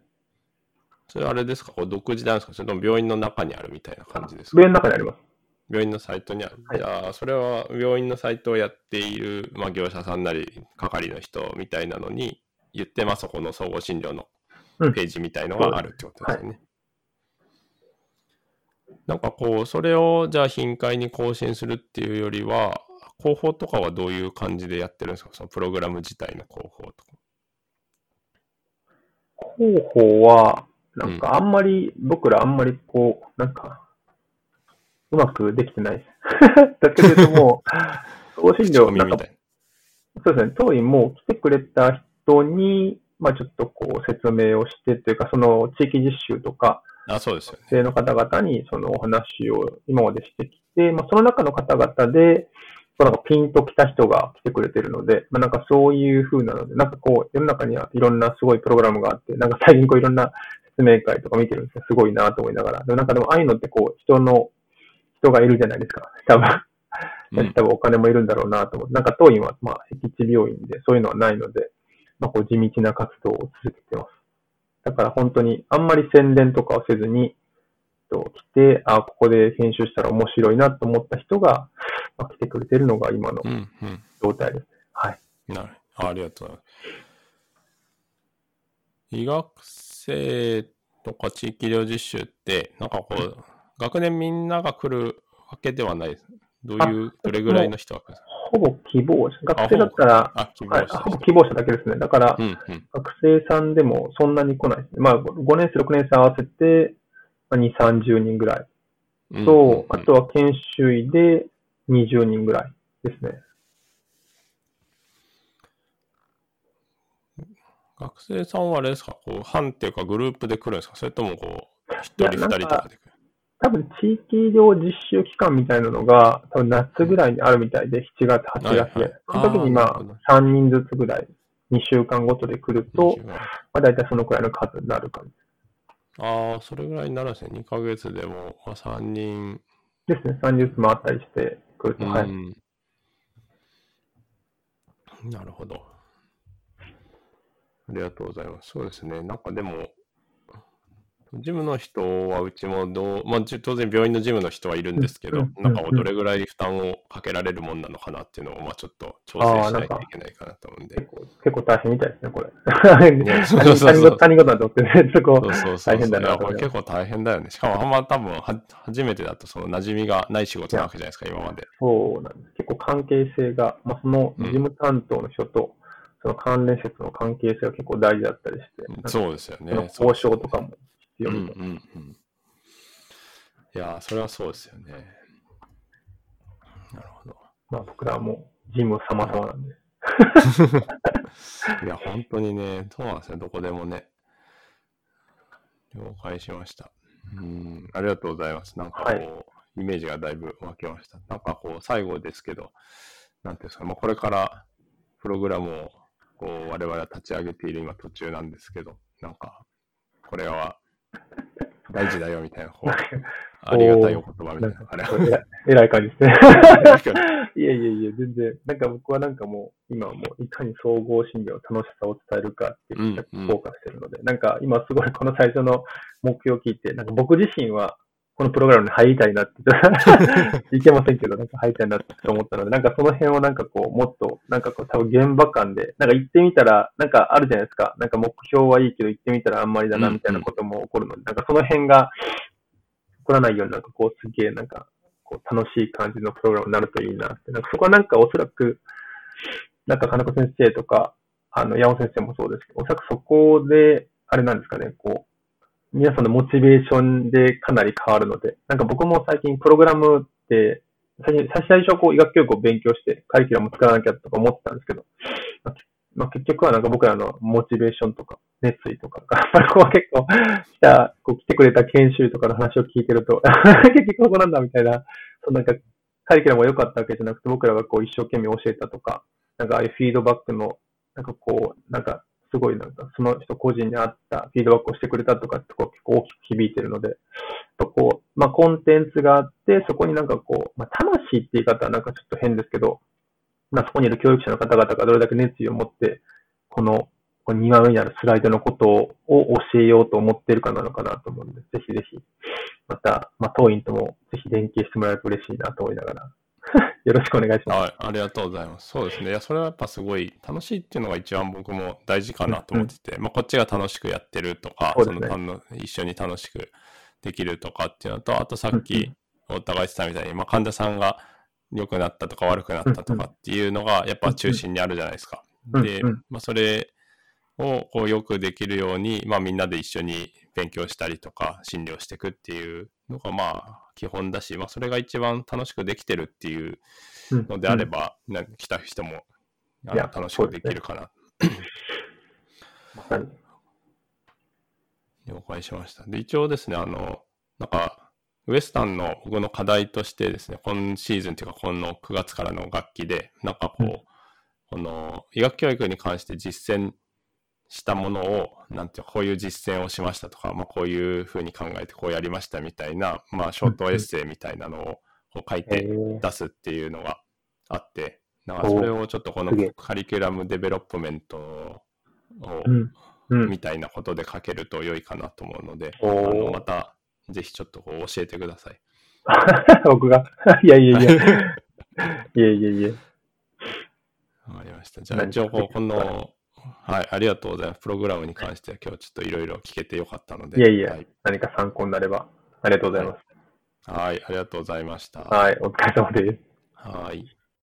S1: それあれですか？こう独自なんですか？それとも病院の中にあるみたいな感じですか？
S2: 病院の中にあります。
S1: 病院のサイトにある。はい、じゃあ、それは病院のサイトをやっている、まあ、業者さんなり、係の人みたいなのに言って、まあ、そこの総合診療のページみたいのがあるってことですよね。うんはい、なんかこう、それをじゃあ頻回に更新するっていうよりは、広報とかはどういう感じでやってるんですか？そのプログラム自体の広報とか。
S2: 広報は、なんかあんまり、うん、僕らあんまりこう、なんか、うまくできてないです。だけれども、送信料、なんか、そうですね、当院も来てくれた人に、まあちょっとこう説明をしてというか、その地域実習とか、
S1: あそうですよ
S2: ね。の方々にそのお話を今までしてきて、まあその中の方々で、なんかピンと来た人が来てくれてるので、まあ、なんかそういう風なので、なんかこう、世の中にはいろんなすごいプログラムがあって、なんか最近こういろんな説明会とか見てるんですよ。すごいなと思いながら。でもなんかでも、ああいうのってこう、人の、人がいるじゃないですか。多分。
S1: うん
S2: 多分お金もいるんだろうなと思って、なんか当院は、まあ、僻地病院でそういうのはないので、まあ、こう地道な活動を続けてます。だから本当に、あんまり宣伝とかをせずに、と来て、あ、ここで編集したら面白いなと思った人が、まあ、来てくれてるのが今の
S1: うんうん。
S2: 状態です。はい。
S1: なるあありがとうございます。医学生とか地域医療実習って、なんかこう、学年みんなが来るわけではないです。どういう、どれぐらいの人が来るんですか？
S2: ほぼ希望者。学生だったら、
S1: あ、希望
S2: はい、
S1: 者
S2: ほぼ希望者だけですね。だから、
S1: うんうん。
S2: 学生さんでもそんなに来ないですね。まあ、5年生、6年生合わせて、まあ2、30人ぐらい。
S1: うん
S2: と、
S1: うんうん
S2: あとは研修医で20人ぐらいですね。
S1: 学生さんはあれですか？こう、班っていうかグループで来るんですか？それともこう、一人
S2: いや
S1: 二
S2: なんか
S1: 人とかで来る？
S2: 多分地域医療実習期間みたいなのが、多分夏ぐらいにあるみたいで、7月、8月
S1: はいはい
S2: で。その時にまあ
S1: あーなるほど、
S2: 3人ずつぐらい、2週間ごとで来ると、まあ大体そのくらいの数になる感じ
S1: ああ、それぐらいになるんですね。2ヶ月でも、まあ、3人。
S2: ですね。30ずつ回ったりしてくると、はい。
S1: うんなるほど。ありがとうございます。そうですね。なんかでも、ジムの人はうちもどう、まあ、じ当然病院のジムの人はいるんですけど、
S2: うん
S1: なんか
S2: うん
S1: どれぐらい負担をかけられるもんなのかなっていうのを、まあちょっと調整しないといけないかなと思うんで
S2: 結。構結構大変みたいですね、これ。
S1: ね
S2: 他人事他人事だと思ってね、そ
S1: う
S2: 大変だな
S1: これ結構大変だよね。しかもあんま多分は初めてだとその馴染みがない仕事なわけじゃないですか、今まで。
S2: そうなんです。結構関係性が、まあ、その事務担当の人と、その関連施設の関係性が結構大事だったりして、
S1: そうですよね。
S2: 交渉とかも必
S1: うん
S2: 要みたいな。
S1: うんうん。いやー、それはそうですよね。なるほど。
S2: まあ僕らはもう事務様々なんで。
S1: いや、本当にね、そうなんですよ、どこでもね。了解しました。うん、ありがとうございます。なんかこう、
S2: はい
S1: イメージがだいぶ湧きました。なんかこう、最後ですけど、なんていうんですか、まあ、これからプログラムをこう我々は立ち上げている今途中なんですけど、なんか、これは大事だよみたいな、こう、ありがたいお言葉みたいな。あれ
S2: なんか偉い感じですね。
S1: は、
S2: いやいやいや、全然。なんか僕はなんかもう、今はもういかに総合診療の楽しさを伝えるかってフォーカスしてるので、なんか今すごいこの最初の目標を聞いて、なんか僕自身はこのプログラムに入りたいなって、いけませんけど、なんか入りたいなって思ったので、なんかその辺をなんかこう、もっと、なんかこう、多分現場間で、なんか行ってみたら、なんかあるじゃないですか。なんか目標はいいけど行ってみたらあんまりだなみたいなことも起こるので、なんかその辺が起こらないようになんかこう、すげえなんか、こう楽しい感じのプログラムになるといいなって。なんかそこはなんかおそらく、なんか金子先生とか、あの、山尾先生もそうですけど、おそらくそこで、あれなんですかね、こう、皆さんのモチベーションでかなり変わるので、なんか僕も最近プログラムって、最初最初はこう医学教育を勉強してカリキュラムを作らなきゃとか思ってたんですけど、まあ、結局はなんか僕らのモチベーションとか熱意とかが、やっぱりこう結構来た、こう来てくれた研修とかの話を聞いてると、結局ここなんだみたいな、そのなんかカリキュラムが良かったわけじゃなくて、僕らがこう一生懸命教えたとか、なんかああいうフィードバックの、なんかこう、なんかすごいなんかその人個人に合ったフィードバックをしてくれたとかってこう結構大きく響いてるので、やっぱこう、まあコンテンツがあって、そこになんかこう、まあ魂って言い方はなんかちょっと変ですけど、まあそこにいる教育者の方々がどれだけ熱意を持って、この、この2番上にあるスライドのことを教えようと思ってるかなのかなと思うんで、ぜひぜひ、また、まあ当院ともぜひ連携してもらえると嬉しいなと思いながら、よろしくお願いします。
S1: はい、ありがとうございます。そうですね。いや、それはやっぱすごい楽しいっていうのが一番僕も大事かなと思ってて、まあ、こっちが楽しくやってるとか、
S2: そね
S1: の一緒に楽しくできるとかっていうのと、あとさっ
S2: うんう
S1: きお互い言ってたみたいに、まあ、患者さんが良くなったとか悪くなったとかっていうのがやっぱ中心にあるじゃないですか。で
S2: うんうん、
S1: まあ、それをこうよくできるように、まあ、みんなで一緒に勉強したりとか診療していくっていうのがまあ基本だし、まあ、それが一番楽しくできてるっていう
S2: うん
S1: のであれば、な来た人もあの楽しくできるかな。
S2: まさに
S1: 了解しました。で、一応ですね、あの、なんか、ウエスタンの僕の課題としてですね、今シーズンというか、この9月からの学期で、なんかこう、
S2: うん
S1: この医学教育に関して実践したものを、なんていうか、こういう実践をしましたとか、まあ、こういうふうに考えてこうやりましたみたいな、まあ、ショートエッセイみたいなのをを書いて
S2: え。
S1: 出すっていうのがあって、なんかそれをちょっとこの curriculum development を。みたいなことで書けると良いかなと思うので、あのまたぜひちょっとこう教えてください。
S2: 僕が？いやいやいや。いやいやいや。
S1: わかりました。じゃあ、
S2: 何
S1: 情報、この、はい、ありがとうございます。プログラムに関しては今日ちょっといろいろ聞けてよかったので。
S2: いやいや
S1: はい。
S2: 何か参考になれば。ありがとうございます。
S1: はい、ありがとうございました。
S2: はい。お疲れ様です。
S1: はい。